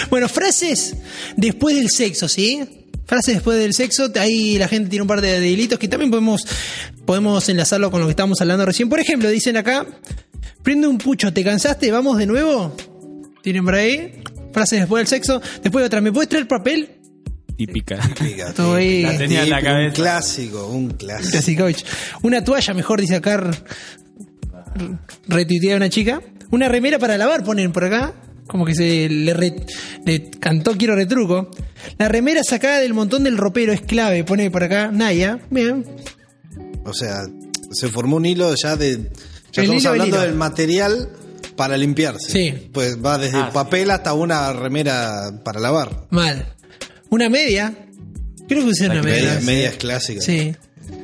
bueno, frases después del sexo, ¿sí? Frases después del sexo, ahí la gente tiene un par de delitos que también podemos, podemos enlazarlo con lo que estábamos hablando recién. Por ejemplo, dicen acá, prende un pucho, ¿te cansaste? ¿Vamos de nuevo? Tienen por ahí, frases después del sexo. Después otra, ¿me puedes traer papel? Típica. Todo ahí. La tenía en la Típico, Un cabeza. clásico, un clásico. Una toalla, mejor dice acá. Retuitea una chica. Una remera para lavar, ponen por acá. Como que se le, re- le cantó quiero retruco. La remera sacada del montón del ropero es clave, pone por acá. Naya. Bien. O sea, se formó un hilo ya de. Ya El estamos hilo hablando del material para limpiarse. Sí. Pues va desde Ah, papel hasta una remera para lavar. Mal. Una media. Creo que usé una media. Media, media es clásica. Sí.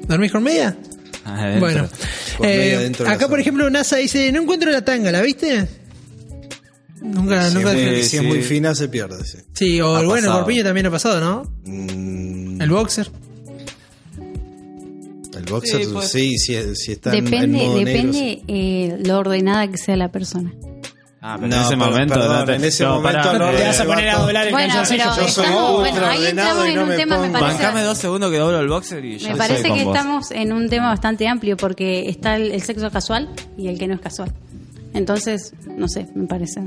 ¿Dormís con media? Adentro. Bueno. Con media Eh, acá, por ejemplo, NASA dice: No encuentro la tanga, ¿la viste? Nunca, Si, nunca. es, muy, si es muy fina, se pierde. Sí. Sí, o Ha bueno, el corpiño también ha pasado, ¿no? Mm, El boxer. El boxer, Sí, pues. sí, si, si está en- en, Depende, modo negro, depende sí. eh, lo ordenada que sea la persona. Ah, pero No, en ese pero- momento. perdón, en ese no, momento pará, no eh, te vas a poner a doblar el Bueno, pero Yo soy estamos, ultra bueno, ahí y en no un me tema, me pongo- parece. Bancame dos segundos que doblo el boxer y ya Me parece que vos. estamos en un tema bastante amplio porque está el, el sexo casual y el que no es casual. Entonces, no sé, me parece.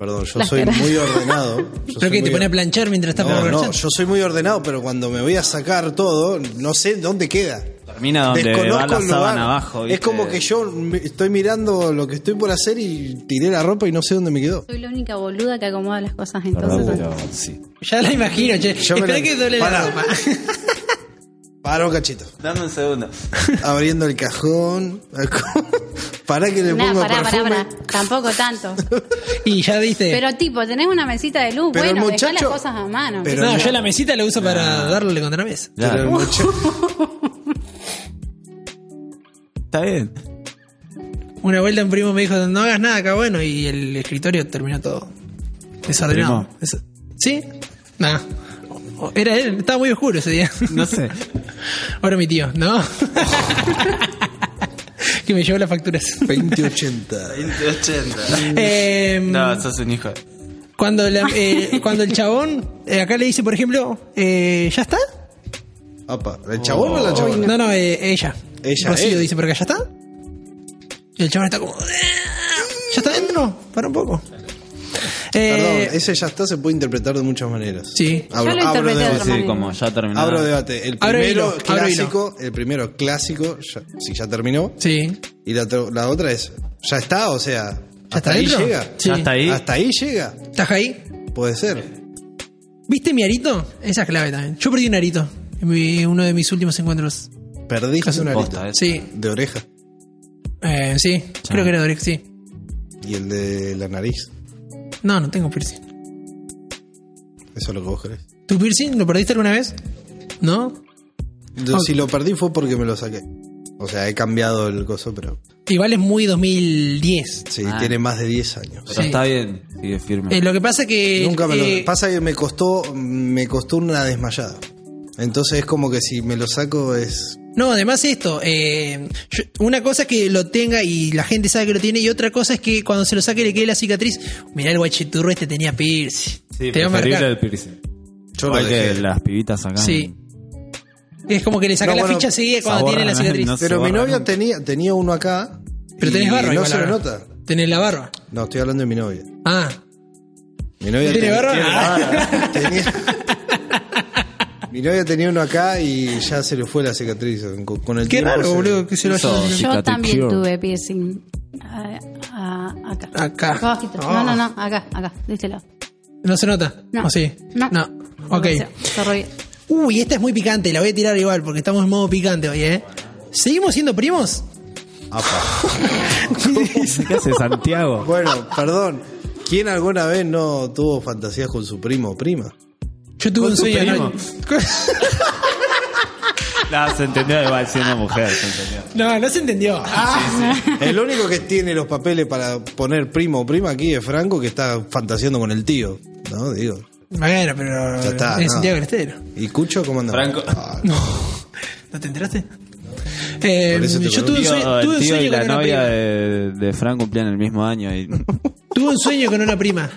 Perdón, yo Las soy caras. muy ordenado. Yo Creo soy que te pone a planchar mientras está No, por no, yo soy muy ordenado, pero cuando me voy a sacar todo, no sé dónde queda. Termina donde va la el lugar. sábana abajo. Es ¿viste? como que yo me- estoy mirando lo que estoy por hacer y tiré la ropa y no sé dónde me quedó. Soy la única boluda que acomoda las cosas Perdón, entonces. pero sí. Ya la imagino, che. Yo me Esperá la- que doble la Pará. ropa. Para un cachito. Dame un segundo. Abriendo el cajón. Para que le Nah, pongo pará, pará, perfume. pará. Tampoco tanto. y ya diste. Pero tipo, tenés una mesita de luz, Pero el bueno, dejá las muchacho- cosas a mano. pero- no, no. yo la mesita la uso para darle contra la mesa. Pero el. Está bien. Una vuelta un primo me dijo, no hagas nada acá, bueno, y el escritorio terminó todo desordenado. Eso- ¿Sí? Nada. Era él, estaba muy oscuro ese día. No sé. Ahora mi tío, ¿no? que me llevó las facturas. 2080. 2080. Eh, No, sos un hijo. cuando, la- eh, cuando el chabón, eh, acá le dice, por ejemplo, eh, ¿ya está? Apa, ¿el chabón o la chabona? No, no, eh, ella. Ella, Rocío él. dice, ¿por acá ya está? Y el chabón está como, "Eh, ¿ya está dentro? Para un poco. Eh, Perdón, ese ya está se puede interpretar de muchas maneras. Sí. Abro, Yo lo abro interpreté de debate. otra Sí, manera. como ya terminó. Abro debate. El primero hilo, clásico, el primero clásico, ya, si ya terminó. Sí. Y la, otra es, ya está, o sea, ¿Ya hasta está ahí dentro? llega. Sí. Ya está ahí. Hasta ahí llega. ¿Estás ahí? Puede ser. ¿Viste mi arito? Esa es clave también. Yo perdí un arito en mi- uno de mis últimos encuentros. Perdiste un Posta. ¿eh? Sí. De oreja. Eh, sí, creo que era Dorix, sí. Y el de la nariz. No, no tengo piercing. Eso es lo que vos querés. ¿Tu piercing lo perdiste alguna vez? ¿No? Yo. Si lo perdí fue porque me lo saqué. O sea, he cambiado el coso, pero Igual es muy 2010. sí, Ah. tiene más de 10 años. Pero Sí. está bien. Sigue firme. Eh, lo que pasa es que... Nunca me lo... eh, Pasa que me costó, me costó una desmayada. Entonces es como que si me lo saco es... No, además esto, eh, yo- una cosa es que lo tenga y la gente sabe que lo tiene y otra cosa es que cuando se lo saque le quede la cicatriz. Mirá el guachiturro este tenía piercing. Sí, Te va a marcar. el piercing. Yo lo que las pibitas acá. Sí. Es como que le saca No, la bueno, ficha seguida cuando tiene la cicatriz. no. Pero mi borra novia nunca. tenía, tenía uno acá. Pero y tenés barba No igual se ahora. nota. Tenés la barba. No, estoy hablando de mi novia. Ah, Mi novia ¿tiene barba? Ah. tenía- Mi novia tenía uno acá y ya se le fue la cicatriz. Con, con el Qué tiempo raro, se- boludo, que se lo haya... Yo Cicatricure. también tuve piercing. Ah, ah, acá. Acá. Ah. No, no, no, acá, acá, de este lado. ¿No se nota? No. ¿O sí? No. Ok. O sea, se re- Uy, esta es muy picante, la voy a tirar igual porque estamos en modo picante hoy, ¿eh? ¿Seguimos siendo primos? Apa. ¿Qué hace Santiago? Bueno, perdón. ¿Quién alguna vez no tuvo fantasías con su primo o prima? Yo tuve ¿Con un sueño. primo? ¿no? No, se entendió igual siendo mujer, se entendió. No, no se entendió. Ah, El único que tiene los papeles para poner primo o prima aquí es Franco, que está fantaseando con el tío. ¿No? Digo. Bueno, pero Ya está, es no. Santiago del Estero. ¿Y Cucho cómo anda? Franco. Ah, No. ¿No te enteraste? Eh, te yo tuve un Tío, sueño, tuve el un tío sueño y la con una novia de, de Frank cumplían el mismo año y Tuve un sueño con una prima.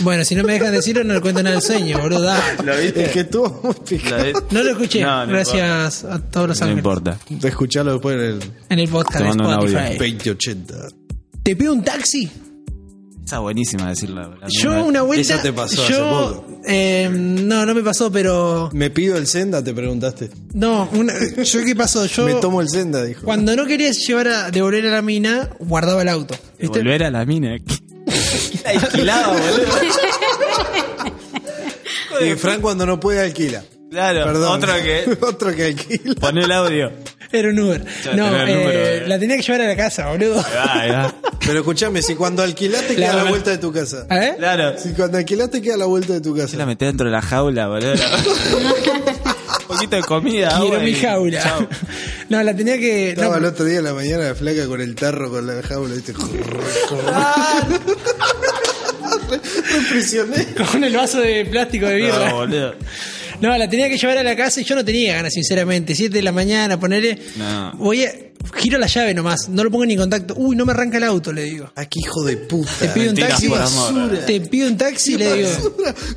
Bueno, si no me dejan decirlo, no le cuento nada del sueño, boludo. dale. Es que estuvo muy picante. No lo escuché. No, no Gracias a todos los no ángeles. importa. De escucharlo después en el En el podcast de. Spotify. 2080. ¿Te pido un taxi? Esa buenísima decirla. la Yo una vuelta. Eso te pasó hace yo, poco. eh, no, no me pasó, pero. ¿Me pido el Senda? Te preguntaste. No, una- yo qué pasó. Yo. Me tomo el Senda, dijo. Cuando no quería llevar a devolver a la mina, guardaba el auto. ¿viste? Volver a la mina. La alquilaba, boludo. Y Frank cuando no puede alquila. Claro, Perdón. otro que Otro que alquila. pone el audio. Era un Uber. Ya No, eh, número, eh. la tenía que llevar a la casa, boludo. Ahí va, ahí va. Pero escúchame, si cuando alquilaste queda a la vuelta de tu casa. ¿Eh? Claro. Si cuando alquilaste queda a la vuelta de tu Se la casa. metí dentro de la jaula, boludo. Poquito de comida. Quiero agua mi jaula. chao. No, la tenía que. Estaba no, el otro día en la mañana la flaca con el tarro con la jaula, ¿viste? Me prisioné. con el vaso de plástico de birra. No, boludo. No, la tenía que llevar a la casa y yo no tenía ganas, sinceramente. 7 de la mañana, ponerle. No. Voy a. Giro la llave nomás, no lo pongo ni en contacto. Uy, no me arranca el auto, le digo. Ah, qué hijo de puta. Te pido un taxi. por amor. Te pido un taxi y le digo.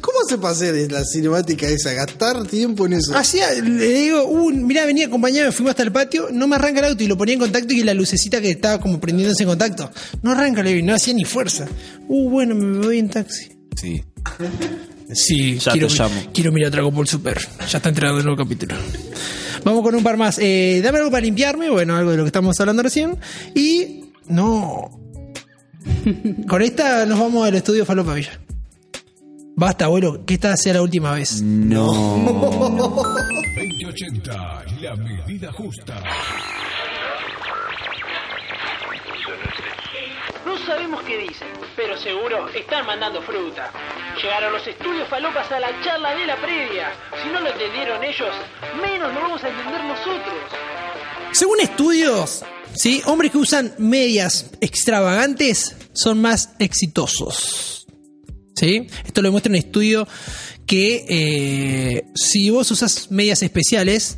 ¿Cómo se hacer la cinemática esa? Gastar tiempo en eso. Hacía, le digo, uh, mirá, venía acompañado, fuimos hasta el patio, no me arranca el auto y lo ponía en contacto y la lucecita que estaba como prendiéndose en contacto. No arranca, le digo, no hacía ni fuerza. Uh, bueno, me voy en taxi. Sí. Sí, Ya quiero, te llamo. quiero mirar Dragon Ball Super. Ya está entregado el nuevo capítulo. Vamos con un par más. Eh, dame algo para limpiarme, bueno, algo de lo que estamos hablando recién. Y. No. con esta nos vamos al estudio Falopa Villa. Basta, abuelo, que esta sea la última vez. No. 2080, la medida justa. Sabemos qué dicen, pero seguro están mandando fruta. Llegaron los estudios falopas a la charla de la previa. Si no lo entendieron ellos, menos lo vamos a entender nosotros. Según estudios, ¿sí? hombres que usan medias extravagantes son más exitosos. ¿Sí? Esto lo demuestra un estudio que eh, si vos usas medias especiales,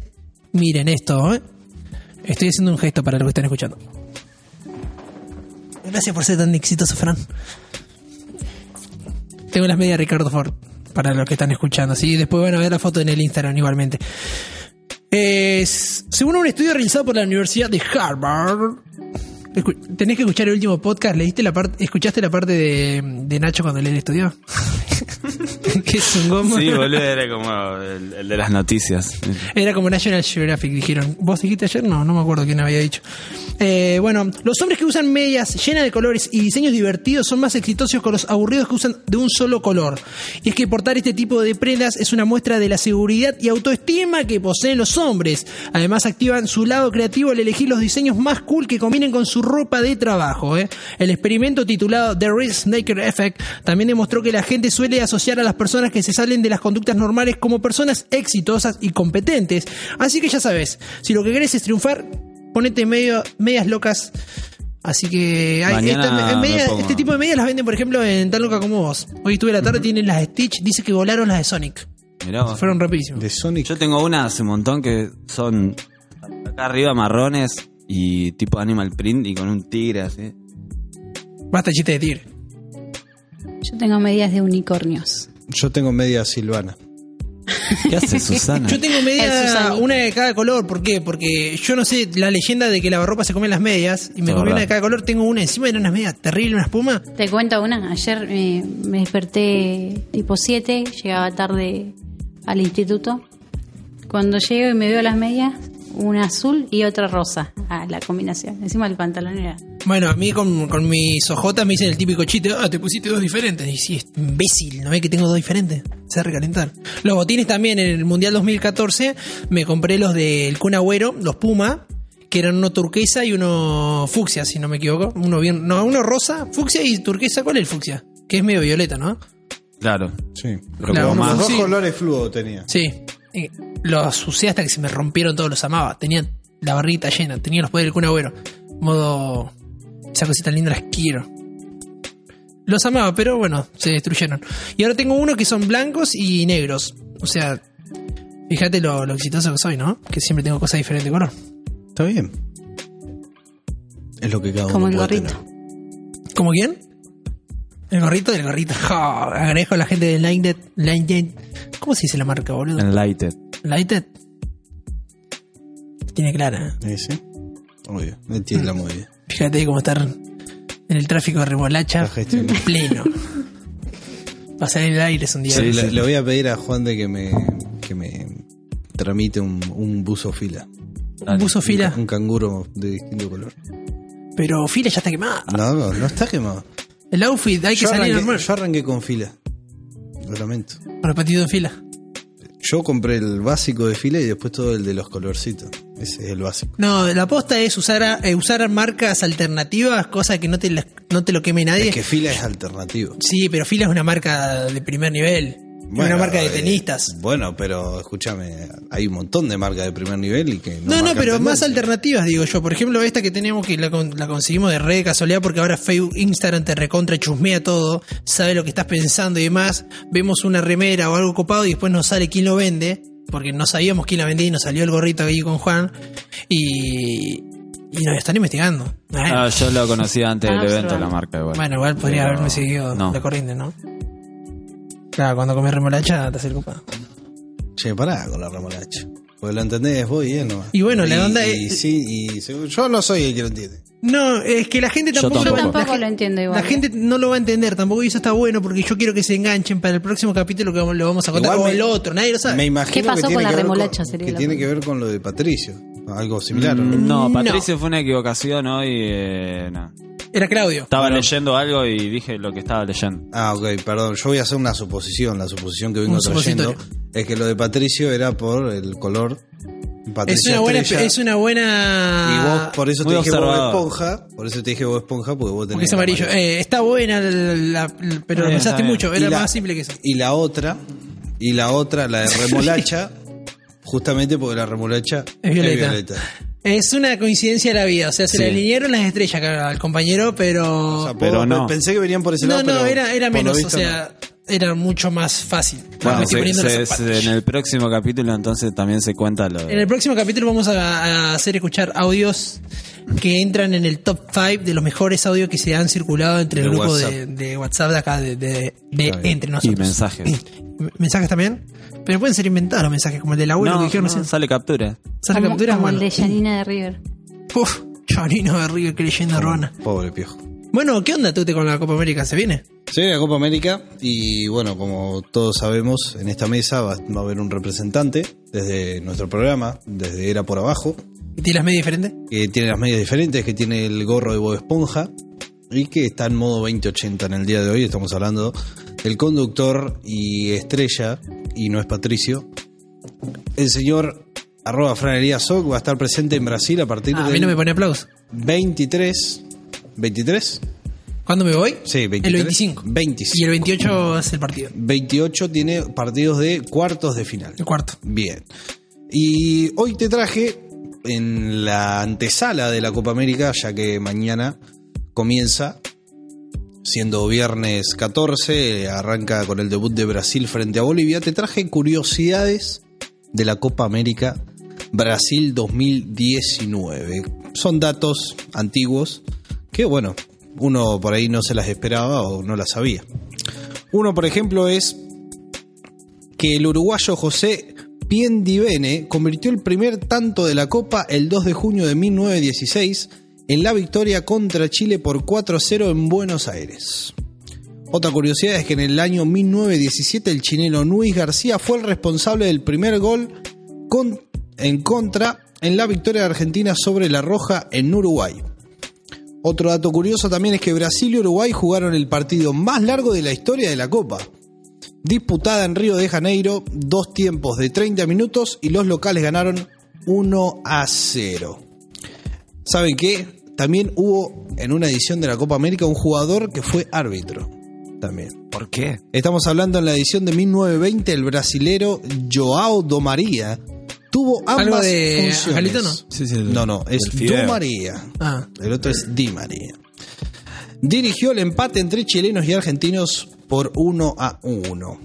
miren esto, ¿eh? estoy haciendo un gesto para los que están escuchando. Gracias por ser tan exitoso, Fran. Tengo las medias Ricardo Ford para los que están escuchando, ¿sí? Después van a ver la foto en el Instagram igualmente. Es- según un estudio realizado por la Universidad de Harvard, tenés que escuchar el último podcast. ¿Leíste la parte, escuchaste la parte de, Nacho cuando él estudió? que es un gomo. Sí, boludo, era como el, el de las noticias. Era como National Geographic, dijeron. ¿Vos dijiste ayer? No, no me acuerdo quién había dicho. Eh, bueno, los hombres que usan medias llenas de colores y diseños divertidos son más exitosos que los aburridos que usan de un solo color. Y es que portar este tipo de prendas es una muestra de la seguridad y autoestima que poseen los hombres. Además, activan su lado creativo al elegir los diseños más cool que combinen con su ropa de trabajo. ¿eh? El experimento titulado The Risk Naked Effect también demostró que la gente suele asociar a las personas que se salen de las conductas normales como personas exitosas y competentes. Así que ya sabes, si lo que querés es triunfar, ponete medio, medias locas. Así que hay esta- en este tipo de medias las venden, por ejemplo, en Tan Loca como vos. Hoy estuve la tarde, tienen las Stitch, dice que volaron las de Sonic. Mirá vos. Fueron rapidísimos. De Sonic. Yo tengo una hace un montón que son acá arriba marrones y tipo animal print y con un tigre así. Basta chiste de tigre. Yo tengo medias de unicornios. Yo tengo media silvana. ¿Qué hace Susana? Yo tengo media, una de cada color. ¿Por qué? Porque yo no sé la leyenda de que la barropa se come las medias y me comí una de cada color. Tengo una encima de unas medias terrible, una espuma. Te cuento una. Ayer eh, me desperté tipo 7, llegaba tarde al instituto. Cuando llego y me veo las medias, una azul y otra rosa. Ah, la combinación. Encima el pantalón era. Bueno, a mí con, con mis ojotas me dicen el típico chiste, ah, te pusiste dos diferentes. Y sí, es imbécil, ¿no ves que tengo dos diferentes? Se va a recalentar. Los botines también en el Mundial 2014 me compré los del Kun Agüero, los Puma, que eran uno turquesa y uno fucsia, si no me equivoco. Uno bien, no, uno rosa, fucsia y turquesa. ¿Cuál es el fucsia? Que es medio violeta, ¿no? Claro. Sí. Pero Claro, como uno más. Dos sí. colores fluo tenía. Sí. Eh, Los usé hasta que se me rompieron todos, los amaba. Tenían la barrita llena, tenía los poderes del Kun Agüero. Modo. Esa cosita linda las quiero. Los amaba, pero bueno, se destruyeron. Y ahora tengo uno que son blancos y negros. O sea, fíjate lo, lo exitoso que soy, ¿no? Que siempre tengo cosas diferentes de color. Está bien. Es lo que cada uno Como el puede gorrito. tener. ¿Como quién? El gorrito del gorrito. Agradezco a la gente de Lighted. Lighted. ¿Cómo se dice la marca, boludo? Enlighted. Lighted. Tiene clara. ¿Eh, sí? Obvio. Me entiende muy bien. Fíjate cómo estar en el tráfico de remolacha La pleno. Va a salir el aire es un día. Sí, le, le voy a pedir a Juan de que me, que me tramite un, un buzo fila. Un buzo fila. Un, un canguro de distinto color. Pero fila ya está quemada. No, no, no está quemado. El outfit hay que Yo salir arranqué, normal. yo arranqué con fila. Lo lamento. Repetido en fila. Yo compré el básico de fila y después todo el de los colorcitos. Ese es el básico. No, la aposta es usar eh, usar marcas alternativas, cosa que no te, no te lo queme nadie. Es que fila es alternativo. Sí, pero fila es una marca de primer nivel. Una marca de eh, tenistas. Bueno, pero escúchame, hay un montón de marcas de primer nivel y que no. No, no, pero más alternativas, digo yo. Por ejemplo, esta que tenemos que la, con- la conseguimos de re casualidad porque ahora Facebook, Instagram te recontra chusmea todo, sabe lo que estás pensando y demás. Vemos una remera o algo copado y después nos sale quién lo vende, porque no sabíamos quién la vendía y nos salió el gorrito ahí con Juan. Y, y nos están investigando. Bueno, Ah, yo lo conocía antes del Ah, evento, la marca igual. bueno, igual podría Pero- haberme seguido no. la corriente, ¿no? Claro, cuando comes remolacha te hace el copado. Che, pará con la remolacha. Porque lo entendés vos y él nomás. Y bueno, la onda y es- sí, y yo no soy el que lo entiende. No, es que la gente tampoco, Yo tampoco. tampoco la, lo entiendo igual. La gente no lo va a entender tampoco y eso está bueno porque yo quiero que se enganchen para el próximo capítulo que vamos- lo vamos a contar Igual o me- el otro, nadie lo sabe. Me imagino ¿Qué pasó que tiene con la remolacha? Sería que tiene que ver con lo de Patricio. Algo similar, ¿o ¿no? No, No. Patricio fue una equivocación hoy. eh, no. Era Claudio. Estaba leyendo algo y dije lo que estaba leyendo. Ah, ok, perdón. Yo voy a hacer una suposición. La suposición que vengo trayendo es que lo de Patricio era por el color. Es Patricia una buena Estrella. es una buena Y vos, por eso Muy te dije Bob observador. Esponja. Por eso te dije Bob Esponja, porque vos tenés. porque es amarillo. Eh, está buena la- la- la- pero lo pensaste mucho, era más simple que eso. Y la otra, y la otra, la de remolacha, justamente porque la remolacha Es violeta. Es una coincidencia de la vida, o sea, se Sí. le alinearon las estrellas al compañero, pero O sea, Pero no. Pensé que venían por ese no, lado. no, pero era, menos, o sea, era mucho más fácil. Bueno, se- se- se- en el próximo capítulo entonces también se cuenta lo En el próximo capítulo vamos a, a hacer escuchar audios que entran en el top 5 de los mejores audios que se han circulado entre el De grupo WhatsApp. de, de WhatsApp de acá, de, de- entre nosotros. Y mensajes. ¿Mensajes también? Pero pueden ser inventados mensajes, como el del abuelo No, que dijeron no, sale captura. ¿Sale como, captura? como el de Janina de River. Uf, Janino de Río, qué leyenda urbana. Pobre piojo. Bueno, ¿qué onda Tute con la Copa América? ¿Se viene? Se viene la Copa América y bueno, como todos sabemos, en esta mesa va, va a haber un representante desde nuestro programa, desde Era por Abajo, ¿Y tiene las medias diferentes? que tiene las medias diferentes, que tiene el gorro de Bob Esponja y que está en modo 2080 en el día de hoy. Estamos hablando del conductor y estrella, y no es Patricio, el señor arroba Fran Soc va a estar presente en Brasil a partir Ah, a mí no me pone aplausos. 23. ¿23? ¿Cuándo me voy? Sí, 23. El 25. 25. Y el 28 es el partido. 28 tiene partidos de cuartos de final. El cuarto. Bien. Y hoy te traje en la antesala de la Copa América, ya que mañana comienza, siendo viernes 14, arranca con el debut de Brasil frente a Bolivia, te traje curiosidades de la Copa América Brasil 2019. Son datos antiguos que, bueno, uno por ahí no se las esperaba o no las sabía. Uno, por ejemplo, es que el uruguayo José Piendivene convirtió el primer tanto de la Copa el 2 de junio de 1916 en la victoria contra Chile por 4-0 en Buenos Aires. Otra curiosidad es que en el año 1917 el chileno Luis García fue el responsable del primer gol en contra en la victoria de Argentina sobre la Roja en Uruguay. Otro dato curioso también es que Brasil y Uruguay jugaron el partido más largo de la historia de la Copa. Disputada en Río de Janeiro, dos tiempos de 30 minutos y los locales ganaron 1 a 0. ¿Saben qué? También hubo en una edición de la Copa América un jugador que fue árbitro. También. ¿Por qué? Estamos hablando en la edición de 1920, el brasilero Joao Do Maria tuvo ambas ¿Algo de funciones. No? Sí, sí, el- No, no, es el fideo. Do María. Ah. El otro es Di María. Dirigió el empate entre chilenos y argentinos por 1 a 1.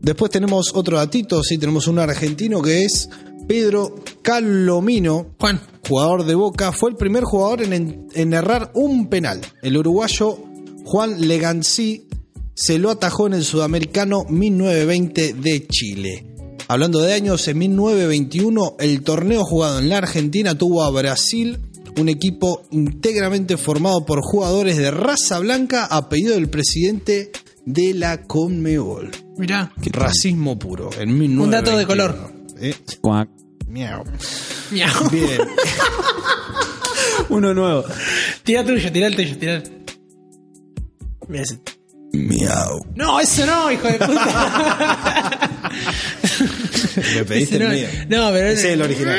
Después tenemos otro datito, sí, tenemos un argentino que es Pedro Calomino, Juan. jugador de Boca, fue el primer jugador en, en errar un penal. El uruguayo Juan Legancí se lo atajó en el sudamericano 1920 de Chile. Hablando de años, en 1921 el torneo jugado en la Argentina tuvo a Brasil, un equipo íntegramente formado por jugadores de raza blanca a pedido del presidente de la Conmebol. Mirá. Racismo puro, en 1921. Un dato de color. Eh, Cuac. miau. Miau. Bien. Uno nuevo. Tira tuyo, tira el tuyo, tira el... Ese. Miau. No, eso no, hijo de puta. Me pediste no, el mío. no, pero Ese es el original.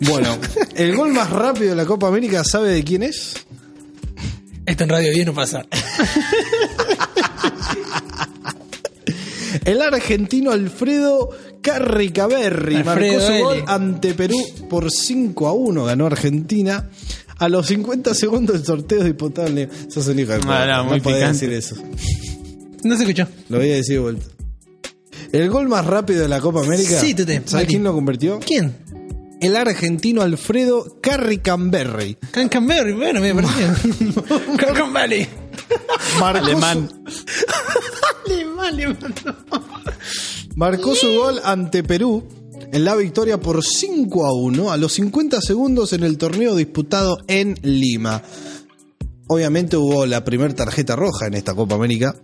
Bueno, el gol más rápido de la Copa América, ¿sabe de quién es? Esto en Radio 10 no pasa. El argentino Alfredo Carricaberri Alfredo marcó su gol ante Perú por 5 a 1. Ganó Argentina. A los 50 segundos del sorteo disputable. Sos un hijo de Ah, no, no podés decir eso. No se escuchó. Lo voy a decir de vuelta. El gol más rápido de la Copa América. Sí, Tute, ¿Sabes quién lo convirtió? ¿Quién? El argentino Alfredo Carricamberri. Cancanberry, bueno, me pareció. Marcó Alemán. Alemán, alemán. Marcó su gol ante Perú en la victoria por 5 a 1 a los 50 segundos en el torneo disputado en Lima. Obviamente hubo la primera tarjeta roja en esta Copa América.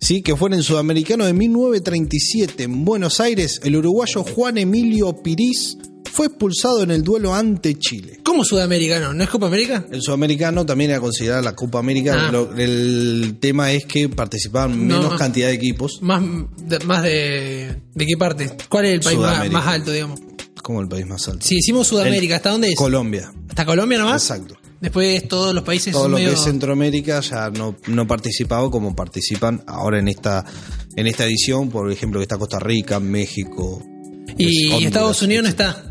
Sí, que fue en el Sudamericano de 1937 en Buenos Aires. El uruguayo Juan Emilio Piriz fue expulsado en el duelo ante Chile. ¿Cómo sudamericano? ¿No es Copa América? El sudamericano también era considerada la Copa América. Ah. Lo- el tema es que participaban No, menos no. cantidad de equipos. Más de, más de, ¿de qué parte? ¿Cuál es el país más, alto, digamos? Como el país más alto. Si decimos Sudamérica, ¿hasta dónde es? Colombia. ¿Hasta Colombia nomás? Exacto. Después todos los países Todo lo que medio- es Centroamérica ya no, no participaba como participan ahora en esta, en esta edición. Por ejemplo, que está Costa Rica, México. Y Honduras, Estados Unidos no está.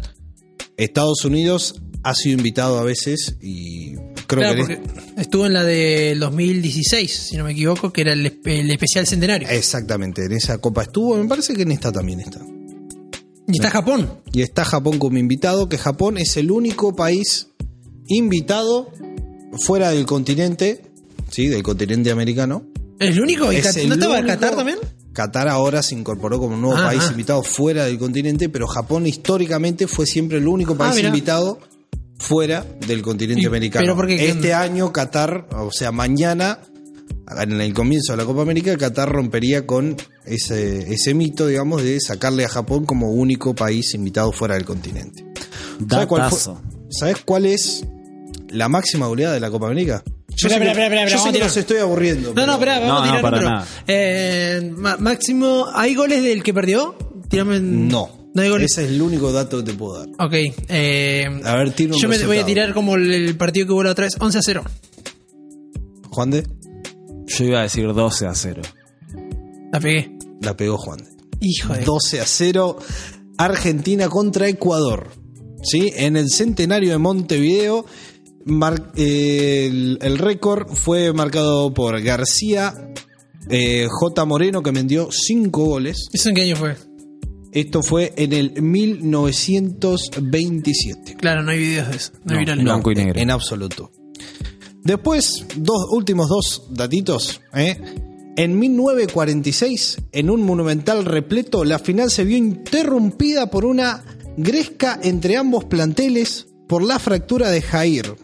Estados Unidos ha sido invitado a veces y creo Claro, que... estuvo en la del 2016, si no me equivoco, que era el, espe- el especial centenario. Exactamente, en esa copa estuvo, me parece que en esta también está. Y está Japón. Y está Japón como invitado, que Japón es el único país invitado fuera del continente, sí, del continente americano. ¿Es el único? ¿Y Es Cat- el ¿No estaba único- Qatar también? Qatar ahora se incorporó como un nuevo Ah, país ah. invitado fuera del continente, pero Japón históricamente fue siempre el único país Ah, mira. invitado fuera del continente Y- americano. pero ¿por qué? ¿Qué este año Qatar, o sea, mañana, en el comienzo de la Copa América, Qatar rompería con ese, ese mito, digamos, de sacarle a Japón como único país invitado fuera del continente. ¿Sabes cuál, fue-. ¿Sabes cuál es la máxima goleada de la Copa América? Yo Espera, sé que, espera, espera, espera, yo sé vamos a que tirar. los estoy aburriendo. No, pero- no, espera, vamos No, a tirar no, para número. nada. Eh, máximo, ¿hay goles del que perdió? Tírame en- No. No hay goles. Ese es el único dato que te puedo dar. Ok. eh, A ver, tira un Yo me voy a tirar como el, el partido que hubo la otra vez, 11 a 0. Juan de, Yo iba a decir 12 a 0. La pegué. la pegó Juan de. Hijo de... 12 a 0, Argentina contra Ecuador. ¿Sí? En el centenario de Montevideo, mar- eh, el, el récord fue marcado por García eh, J. Moreno, que vendió 5 goles. ¿Eso en qué año fue? Esto fue en el 1927. Claro, no hay videos de eso. No, hay No, virales. no. Blanco y negro. En absoluto. Después, dos últimos dos datitos. ¿eh? En 1946, en un monumental repleto, la final se vio interrumpida por una gresca entre ambos planteles por la fractura de Jair.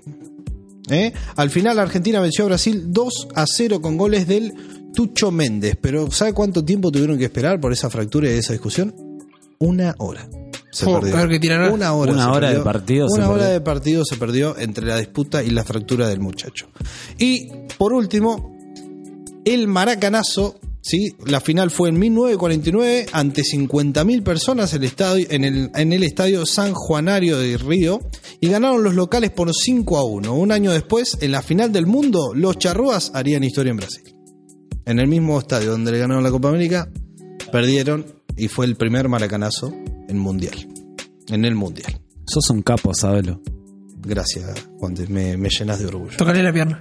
¿eh? Al final, Argentina venció a Brasil 2 a 0 con goles del Tucho Méndez. Pero ¿sabe cuánto tiempo tuvieron que esperar por esa fractura y esa discusión? Una hora. Se Oh, perdió. Una hora. Una se hora de partido se Una hora perdió. de partido se perdió entre la disputa y la fractura del muchacho. Y por último, el maracanazo. ¿Sí? La final fue en 1949 ante 50.000 personas el estadio, en, el, en el estadio San Juanario de Río y ganaron los locales por 5 a 1. Un año después, en la final del mundo, los charrúas harían historia en Brasil. En el mismo estadio donde le ganaron la Copa América, perdieron y fue el primer maracanazo en mundial. En el mundial. Sos un capo, sabelo. Gracias, Juan, me, me llenas de orgullo. Tocarle la pierna.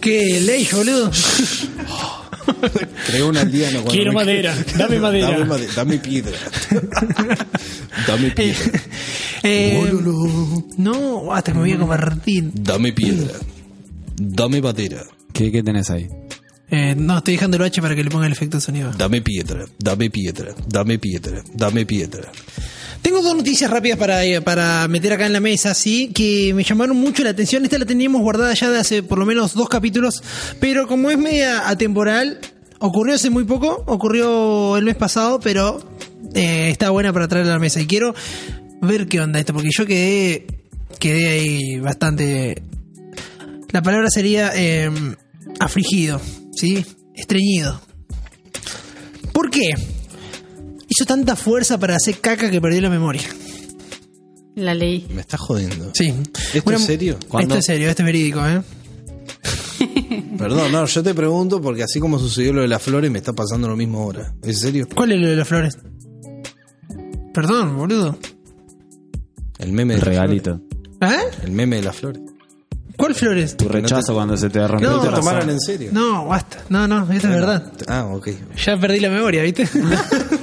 ¿Qué ley, boludo? Creo un aldeano cuando Quiero madera, dame madera. dame, made- dame piedra. dame piedra. Eh, no, hasta me voy a convertir. Dame piedra. Dame madera. ¿Qué, qué tenés ahí? Eh, no, estoy dejando el H para que le ponga el efecto de sonido. Dame piedra. Dame piedra. Dame piedra. Dame piedra. Tengo dos noticias rápidas para, eh, para meter acá en la mesa, sí, que me llamaron mucho la atención. Esta la teníamos guardada ya de hace por lo menos dos capítulos, pero como es media atemporal, ocurrió hace muy poco, ocurrió el mes pasado, pero eh, está buena para traerla a la mesa. Y quiero ver qué onda esto, porque yo quedé, quedé ahí bastante... La palabra sería eh, afligido, ¿sí? Estreñido. ¿Por qué? Hizo tanta fuerza para hacer caca que perdió la memoria. La ley. Me estás jodiendo. Sí. ¿Esto es serio? Esto es serio, esto es verídico, ¿eh? Perdón, no, yo te pregunto porque así como sucedió lo de las flores, me está pasando lo mismo ahora. ¿En serio? ¿Cuál es lo de las flores? Perdón, boludo. El meme El de las regalito. ¿Eh? El meme de las flores. ¿Cuál flores? Tu rechazo cuando se te rompió No, ¿Te tomaron en serio? No, basta. No, no, esto es verdad. Ah, ok. Ya perdí la memoria, ¿viste?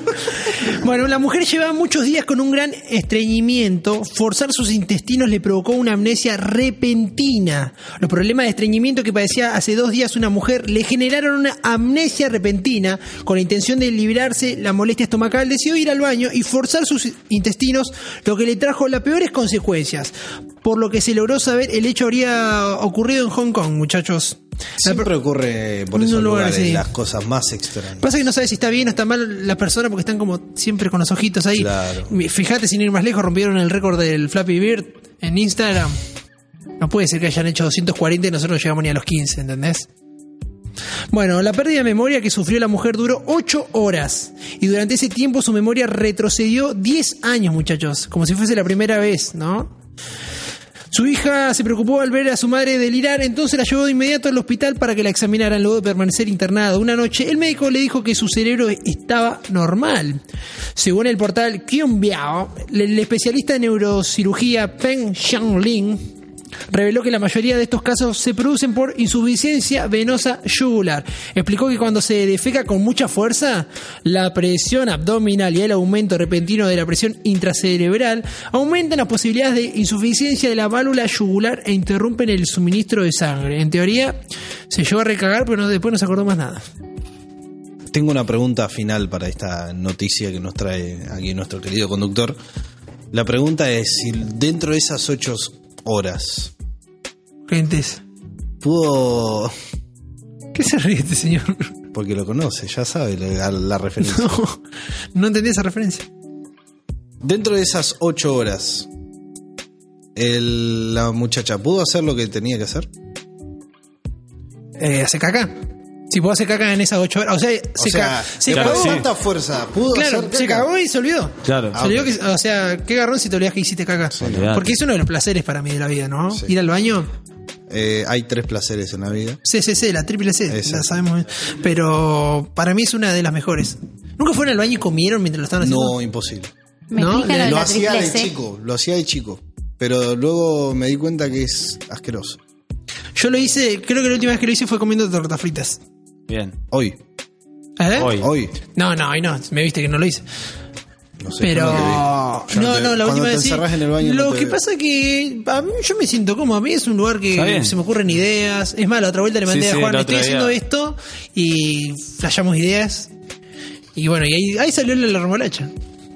bueno, la mujer llevaba muchos días con un gran estreñimiento. Forzar sus intestinos le provocó una amnesia repentina. Los problemas de estreñimiento que padecía hace dos días una mujer le generaron una amnesia repentina. Con la intención de librarse la molestia estomacal, decidió ir al baño y forzar sus intestinos, lo que le trajo las peores consecuencias. Por lo que se logró saber, el hecho habría ocurrido en Hong Kong, muchachos. Siempre ocurre por esos lugar lugares las cosas más extrañas. Pasa que no sabes si está bien o está mal la persona porque están como siempre con los ojitos ahí. Claro. Fíjate, sin ir más lejos, rompieron el récord del Flappy Bird en Instagram. No puede ser que hayan hecho 240 y nosotros no llegamos ni a los 15, ¿entendés? Bueno, la pérdida de memoria que sufrió la mujer duró 8 horas. Y durante ese tiempo su memoria retrocedió 10 años, muchachos. Como si fuese la primera vez, ¿no? Su hija se preocupó al ver a su madre delirar, entonces la llevó de inmediato al hospital para que la examinaran luego de permanecer internada. Una noche, el médico le dijo que su cerebro estaba normal. Según el portal Kyunbiao, el especialista en neurocirugía Peng Xianglin reveló que la mayoría de estos casos se producen por insuficiencia venosa yugular. Explicó que cuando se defeca con mucha fuerza, la presión abdominal y el aumento repentino de la presión intracerebral aumentan las posibilidades de insuficiencia de la válvula yugular e interrumpen el suministro de sangre. En teoría, se llevó a recagar, pero no- después no se acordó más nada. Tengo una pregunta final para esta noticia que nos trae aquí nuestro querido conductor. La pregunta es si dentro de esas ocho horas Gentes, pudo, ¿qué se ríe este señor? porque lo conoce, ya sabe la, la referencia. No, no entendí esa referencia. Dentro de esas ocho horas, el- la muchacha pudo hacer lo que tenía que hacer. Eh, ¿Hace caca? Si puedo hacer caca en esas ocho horas. O sea, O se, sea, ca- se claro, cagó. sí. tanta fuerza, pudo Claro, hacer se cagó y se olvidó. Claro. Se olvidó que- o sea, qué garrón si te olvidas que hiciste caca. Porque es uno de los placeres para mí de la vida, ¿no? Sí. Ir al baño. Eh, hay tres placeres en la vida. CCC, la triple C, Exacto. la sabemos bien. Pero para mí es una de las mejores. ¿Nunca fueron al baño y comieron mientras lo estaban haciendo? No, imposible. Me No, lo la hacía de C. chico, lo hacía de chico. Pero luego me di cuenta que es asqueroso. Yo lo hice, creo que la última vez que lo hice fue comiendo tortas fritas. Bien. Hoy, ¿Eh? Hoy. hoy. No, no, ahí no, me viste que no lo hice. No sé, Pero. no No, no, la cuando última te vez sí. encerrás en el baño Lo no que veo. pasa que a mí yo me siento cómodo. A mí es un lugar que se me ocurren ideas. Es más, la otra vuelta le mandé Sí, a sí, Juan, el estoy haciendo esto y flashamos ideas. Y bueno, y ahí, ahí salió lo de la remolacha.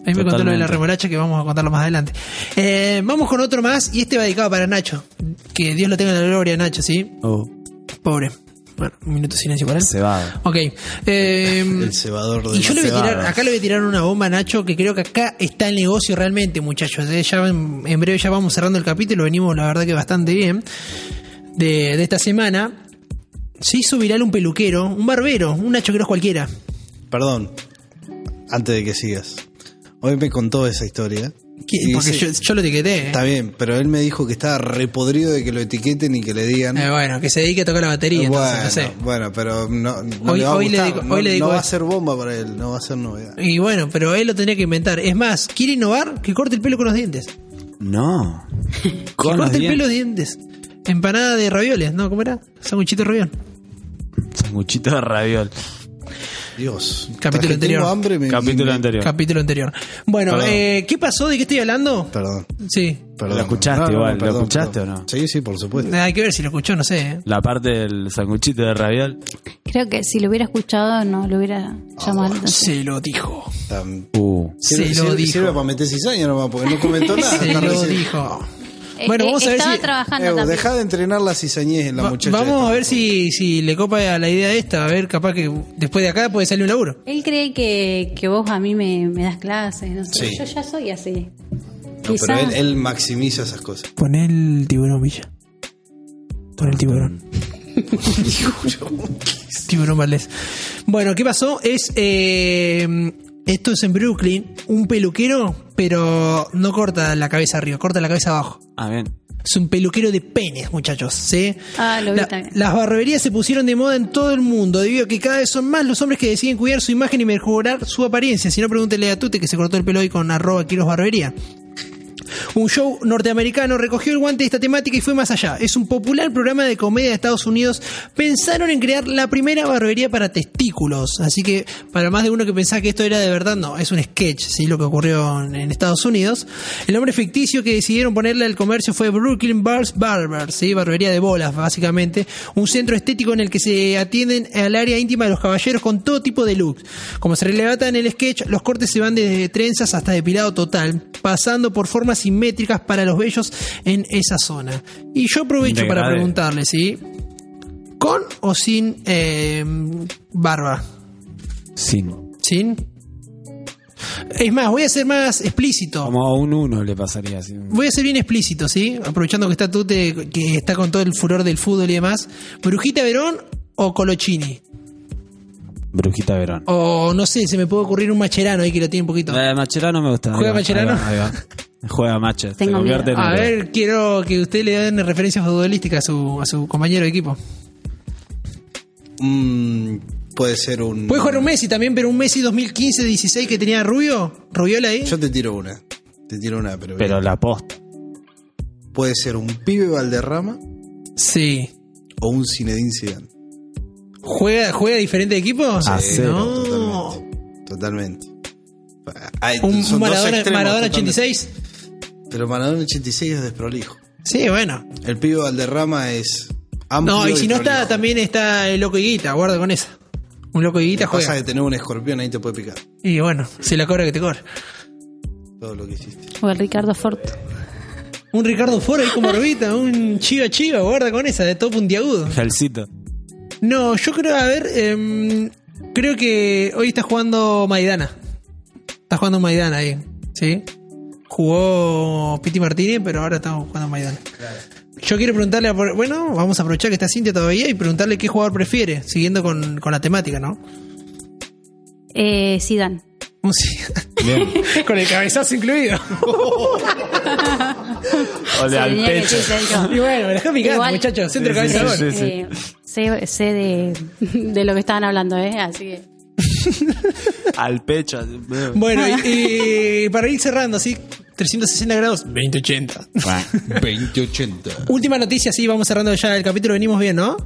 Ahí me contó lo de la remolacha que vamos a contarlo más adelante. Eh, vamos con otro más y este va dedicado para Nacho. Que Dios lo tenga en la gloria, Nacho, ¿sí? Oh, Pobre. Bueno, un minuto de silencio para él. cebado. Ok. Eh, El cebador de y yo le voy a tirar, acá le voy a tirar una bomba a Nacho, que creo que acá está el negocio realmente, muchachos. ¿eh? Ya en, en breve ya vamos cerrando el capítulo, venimos la verdad que bastante bien. De, de esta semana. Se hizo viral un peluquero, un barbero, un Nacho que no es cualquiera. Perdón, antes de que sigas. Hoy me contó esa historia. Porque yo, yo lo etiqueté. ¿eh? Está bien, pero él me dijo que estaba repodrido de que lo etiqueten y que le digan. Eh, bueno, que se dedique a tocar la batería, bueno, entonces, no sé. bueno, pero no, no Hoy- le va a hoy le gustar, digo- no, hoy le digo no va a ser bomba para él, no va a ser novedad. Y bueno, pero él lo tendría que inventar. Es más, quiere innovar, que corte el pelo con los dientes. No. Que Con corte el pelo de dientes. Empanada de ravioles, ¿no? ¿Cómo era? Sanguchito de raviol. Sanguchito de raviol. Dios. Capítulo anterior. Tengo hambre, me- Capítulo me- anterior. Capítulo anterior. Bueno, Perdón. eh, ¿qué pasó? ¿De qué estoy hablando? Perdón, Sí. perdón. Lo escuchaste igual, ¿lo escuchaste o no? Sí, sí, por supuesto. Hay que ver si lo escuchó, no sé. ¿eh? La parte del sanguchito de raviol. Creo que si lo hubiera escuchado no lo hubiera llamado la atención. Se lo dijo. Uh. Sirve, Se lo sirve- dijo. sirve para meter cizaña nomás, porque no comentó nada. Se lo recién. dijo. Eh, Bueno, eh, vamos a ver estaba si- trabajando Evo, también. deja de entrenar la cizañez en la Va- muchacha. vamos esta. a ver si, si le copa a la idea esta. A ver, capaz que después de acá puede salir un laburo. Él cree que, que vos a mí me, me das clases, no sé. Sí. Yo ya soy así. No, Quizás- pero él, él maximiza esas cosas. Pon el tiburón, Villa. Pon el tiburón. tiburón Valdés. Bueno, ¿qué pasó? Es. eh, esto es en Brooklyn, un peluquero, pero no corta la cabeza arriba, corta la cabeza abajo. Ah, bien. Es un peluquero de penes, muchachos. ¿sí? Ah, lo vi La- también. las barberías se pusieron de moda en todo el mundo, debido a que cada vez son más los hombres que deciden cuidar su imagen y mejorar su apariencia. Si no, pregúntele a Tute que se cortó el pelo hoy con arroba kilos barbería. Un show norteamericano recogió el guante de esta temática y fue más allá. Es un popular programa de comedia de Estados Unidos. Pensaron en crear la primera barbería para testículos. Así que, para más de uno que pensaba que esto era de verdad, no, es un sketch, ¿sí? Lo que ocurrió en, Estados Unidos. El nombre ficticio que decidieron ponerle al comercio fue Brooklyn Bars Barber, ¿sí? Barbería de bolas, básicamente. Un centro estético en el que se atienden al área íntima de los caballeros con todo tipo de looks. Como se relata en el sketch, los cortes se van desde trenzas hasta depilado total, pasando por formas simétricas para los bellos en esa zona. Y yo aprovecho para preguntarle, ¿sí? ¿Con o sin eh, barba? Sin. ¿Sin? Es más, voy a ser más explícito. Como a un uno le pasaría así. Voy a ser bien explícito, ¿sí? Aprovechando que está Tute, que está con todo el furor del fútbol y demás. ¿Brujita Verón o Colochini? Brujita Verón. O no sé, se me puede ocurrir un Macherano ahí que lo tiene un poquito. Eh, Macherano me gusta. ¿Juega Ahí va, Macherano? Ahí va, ahí va. Juega Mache. se Tengo miedo. en A ver, quiero que usted le den referencia futbolística a su, a su compañero de equipo. Mm, puede ser un. Puede jugar un Messi también, pero un Messi 2015-16 que tenía Rubio, Rubiola ahí. Yo te tiro una. Te tiro una, pero. Pero bien. la posta. Puede ser un pibe Valderrama Sí. o un Zinedine Zidane. ¿Juega, ¿Juega diferente equipo? A Sí, cero. No. Totalmente. Hay- Un Maradona, extremos Maradona totalmente. 86. Pero Maradona 86 es desprolijo. Sí, bueno. El pibe Valderrama es amplio. No, y si no está, también está el loco Higuita, guarda con esa. Un loco Higuita Pasa juega. que tener un escorpión ahí te puede picar. Y bueno, si la cobra que te cobra. Todo lo que hiciste. O el Ricardo Ford. Un Ricardo Foro ahí como Orbita, un Chiva Chiva, guarda con esa, de todo puntiagudo. Gelcito. No, yo creo, a ver, em, creo que hoy está jugando Maidana. Está jugando Maidana ahí, ¿sí? Jugó Piti Martínez, pero ahora estamos jugando Maidana. Yo quiero preguntarle, a, bueno, vamos a aprovechar que está Cintia todavía y preguntarle qué jugador prefiere, siguiendo con, con la temática, ¿no? Eh, Zidane. Un sí- con el cabezazo incluido. O de al pecho. y bueno, picante, Igual- muchachos, centro Sí, sí, cabeza sí, sí. Eh, sé sé de, de lo que estaban hablando, ¿eh? Así que. Al pecho. Bueno, y, y para ir cerrando, así, 360 grados, 2080. Bueno. 2080. Última noticia, sí, vamos cerrando ya el capítulo, venimos bien, ¿no?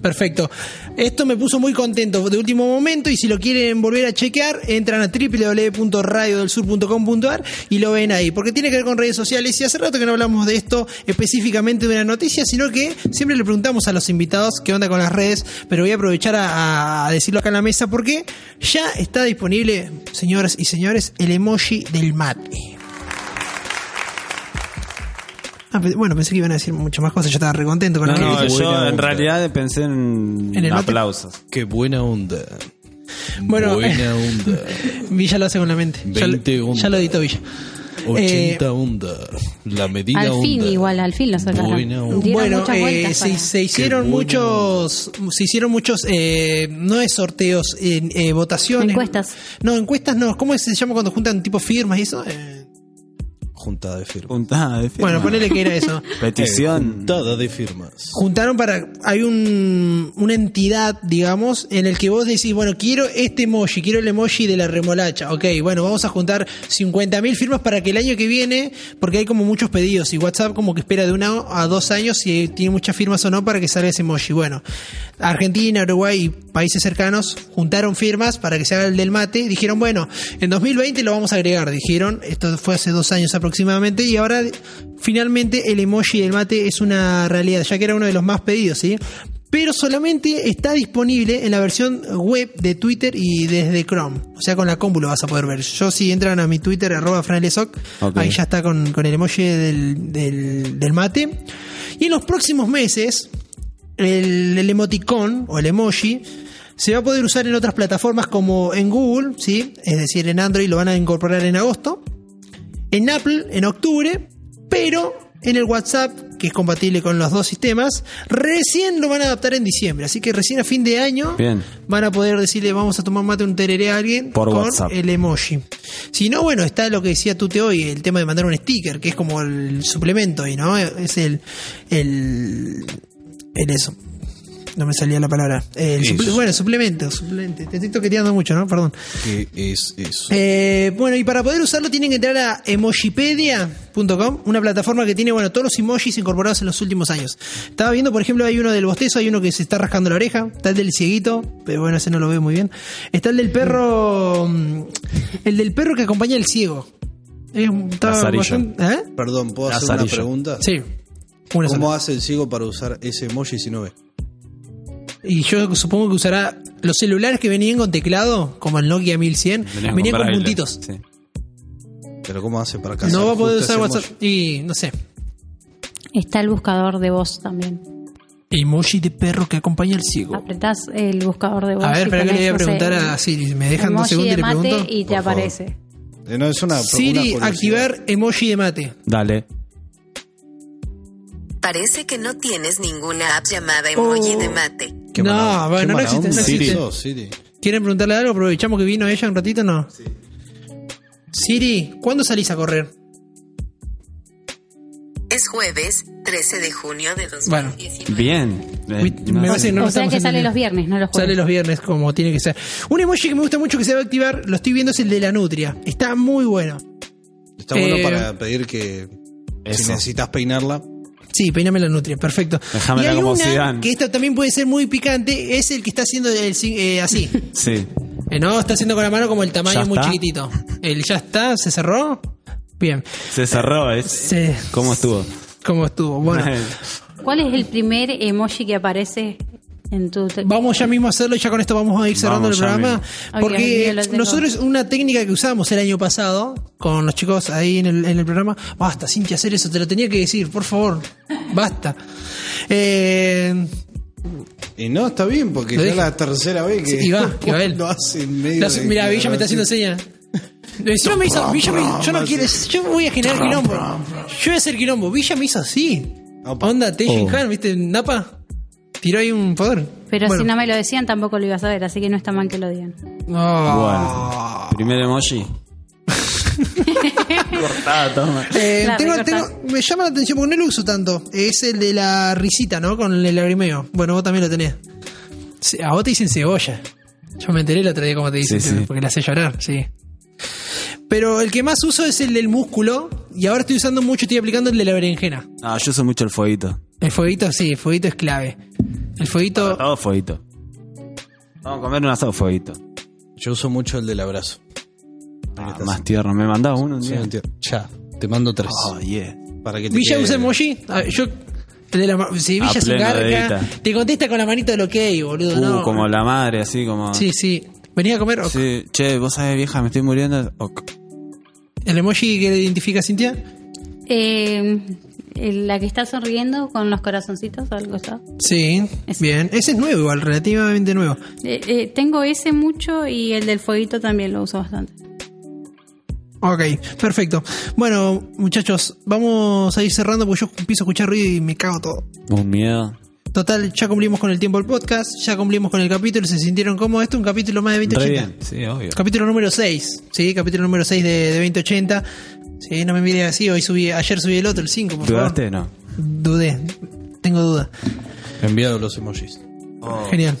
Perfecto. Esto me puso muy contento de último momento y si lo quieren volver a chequear, entran a www.radiodelsur.com.ar y lo ven ahí, porque tiene que ver con redes sociales y hace rato que no hablamos de esto específicamente de una noticia, sino que siempre le preguntamos a los invitados qué onda con las redes, pero voy a aprovechar a, a decirlo acá en la mesa porque ya está disponible, señoras y señores, el emoji del mate. Ah, pe- bueno, pensé que iban a decir muchas más cosas, yo estaba recontento con No, la no, yo en onda. realidad pensé en, En el mate. aplausos. Qué buena onda. Bueno, buena onda. Villa lo hace con la mente. Ya, lo- 20 ondas. ya lo editó Villa. 80 onda. La medida Al fin, onda. igual, al fin lo sacaron. Buena onda. Dieron bueno, muchas eh, vueltas se, para- se hicieron muchos, se hicieron muchos, eh, no es sorteos, eh, eh, votaciones. Encuestas. No, encuestas no. ¿Cómo se llama cuando juntan tipo firmas y eso? Eh, Juntada de firmas. Puntada de firma. bueno, ponele que era eso. Petición. Juntada de firmas. juntaron para hay un una entidad digamos en el que vos decís bueno quiero este emoji quiero el emoji de la remolacha ok bueno vamos a juntar 50.000 firmas para que el año que viene porque hay como muchos pedidos y WhatsApp como que espera de una a dos años si tiene muchas firmas o no para que salga ese emoji bueno Argentina Uruguay y países cercanos juntaron firmas para que se haga el del mate dijeron bueno en 2020 lo vamos a agregar dijeron esto fue hace dos años aproximadamente y ahora finalmente el emoji del mate es una realidad, ya que era uno de los más pedidos, ¿sí? Pero solamente está disponible en la versión web de Twitter y desde Chrome. O sea, con la compu lo vas a poder ver. Yo si entran a mi Twitter, arroba franelesoc, Ok. ahí ya está con, con el emoji del, del- del mate. Y en los próximos meses, el, el emoticón o el emoji se va a poder usar en otras plataformas como en Google, ¿sí? Es decir, en Android lo van a incorporar en agosto en Apple en octubre, pero en el WhatsApp que es compatible con los dos sistemas. Recién lo van a adaptar en diciembre, así que recién a fin de año Bien. van a poder decirle vamos a tomar mate un tereré a alguien Por con WhatsApp. el emoji. Si no, bueno, está lo que decía Tute hoy, el tema de mandar un sticker, que es como el suplemento ahí, ¿no? Es el, el, el eso. No me salía la palabra. Suple- bueno, suplemento, suplemento. Te estoy toqueteando mucho, ¿no? Perdón. ¿Qué es eso? Eh, bueno, y para poder usarlo tienen que entrar a emojipedia.com, una plataforma que tiene, bueno, todos los emojis incorporados en los últimos años. Estaba viendo, por ejemplo, hay uno del bostezo, hay uno que se está rascando la oreja, está el del cieguito, pero bueno, ese no lo veo muy bien. Está el del perro, mm, el del perro que acompaña al ciego. Es un- ¿eh? Perdón, ¿puedo hacer una pregunta? Sí. Una ¿Cómo sola. hace el ciego para usar ese emoji si no ve? Y yo supongo que usará los celulares que venían con teclado, como el Nokia 1100, Venían venían con puntitos. Sí. Pero ¿cómo hace para casar No va a poder usar WhatsApp. Y no sé. Está el buscador de voz también. Emoji de perro que acompaña al ciego. Apretás el buscador de voz. A ver, espera que le voy a ponés, no sé, preguntar a Siri. ¿Me dejan dos segundos y le pregunto? y te aparece. Eh, No, es una una Siri, activar emoji de mate. Dale. Parece que no tienes ninguna app llamada emoji Oh. de mate. Qué no, mala- bueno, qué no existe, no Siri. Siri. ¿Quieren preguntarle algo? Aprovechamos que vino ella un ratito, ¿no? Siri, ¿cuándo salís a correr? Es jueves 13 de junio de Bueno. 2019. Bien. Eh, Me parece que no o sea que sale los viernes, no los jueves. Sale los viernes como tiene que ser. Un emoji que me gusta mucho que se va a activar, lo estoy viendo, es el de la nutria. Está muy bueno. Está bueno Eh, para pedir que si necesitas peinarla, Sí, peiname la nutria, perfecto. Déjamela y hay como una Zidane. que esta también puede ser muy picante, es el que está haciendo el, eh, así. Sí. Eh, no, está haciendo con la mano como el tamaño ¿Ya muy está? chiquitito. El ya está, se cerró. Bien. Se cerró, ¿eh? Sí. ¿Cómo estuvo? ¿Cómo estuvo? Bueno, ¿Cuál es el primer emoji que aparece en tu... vamos ya mismo a hacerlo y ya con esto vamos a ir cerrando Vamos el programa. mismo. Porque tengo. nosotros una técnica que usamos el año pasado con los chicos ahí en el, en el programa, basta, Cintia, hacer eso, te lo tenía que decir, por favor, basta. Eh, y no, está bien, porque dije. la tercera vez que Sí, y va, que va él. lo hace en medio de mira, Villa me está haciendo señas. Villa me hizo, Villa me yo no quiero, yo voy a generar quilombo. Yo voy a hacer quilombo. Villa me hizo así. Opa. Onda, Teijin Oh. Han, ¿viste? Napa. Tiró ahí un poder. Pero Bueno. si no me lo decían tampoco lo ibas a ver, así que no está mal que lo digan. Ah. Bueno. Primer emoji. Cortada, toma. Eh, tengo- tengo- me llama la atención porque no lo uso tanto. Es el de la risita, ¿no? Con el lagrimeo. Bueno, vos también lo tenés. Sí, A vos te dicen cebolla. Yo me enteré el otro día cómo te dicen, Sí, sí. porque la hace llorar, sí. Pero el que más uso es el del músculo. Y ahora estoy usando mucho, estoy aplicando el de la berenjena. No, yo uso mucho el fueguito. El fueguito, sí, el fueguito es clave. El fueguito. Todo fueguito. Vamos a comer un asado fueguito. Yo uso mucho el del abrazo. Ah, más tierno. ¿Me mandás uno un Sí, día? Ya, te mando tres. Oh, yeah. Para que te Villa quede- usa emoji. A ver, yo. El de la, si Villa se dedita. te contesta con la manito del ok, boludo. Uh, no. como la madre, así como... Sí, sí. Venía a comer. ok. Sí, che, vos sabés, vieja, me estoy muriendo. Ok. ¿El emoji que identifica a Cintia? Eh, la que está sonriendo con los corazoncitos al costado. Sí, Ese. bien. Ese es nuevo, igual, relativamente nuevo. Eh, eh, tengo ese mucho y el del fueguito también lo uso bastante. Ok, perfecto. Bueno, muchachos, vamos a ir cerrando porque yo empiezo a escuchar ruido y me cago todo. Un miedo. Total, ya cumplimos con el tiempo del podcast, ya cumplimos con el capítulo, se sintieron cómodos. Esto es un capítulo más de Re 2080. bien. Sí, obvio. Capítulo número 6, ¿sí? Capítulo número 6 de, de 2080. Sí, no me mires así, hoy subí, ayer subí el otro, el 5, por ¿Dudaste? favor. No. Dudé, tengo duda. Enviado los emojis. Genial.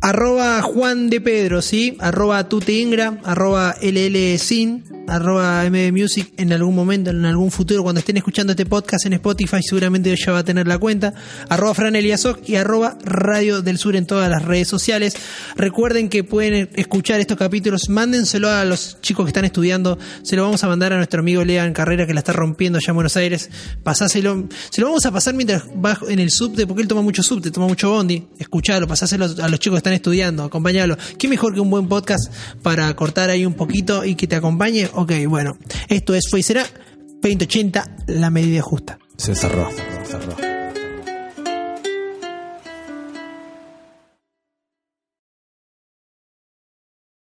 Arroba Juan de Pedro, ¿sí? Arroba Tuteingra, arroba LL Sin, arroba MD Music en algún momento, en algún futuro, cuando estén escuchando este podcast en Spotify, seguramente ya va a tener la cuenta. Arroba Fran y arroba Radio del Sur en todas las redes sociales. Recuerden que pueden escuchar estos capítulos, mándenselo a los chicos que están estudiando, se lo vamos a mandar a nuestro amigo Lean Carrera que la está rompiendo allá en Buenos Aires. Pasáselo, se lo vamos a pasar mientras va en el subte, porque él toma mucho subte, toma mucho bondi. Escuchalo, pasáselo a los chicos que están estudiando, acompañalo. ¿Qué mejor que un buen podcast para cortar ahí un poquito y que te acompañe? Ok, bueno, esto es Fue y Será 2080, la medida justa. Se cerró. Se cerró.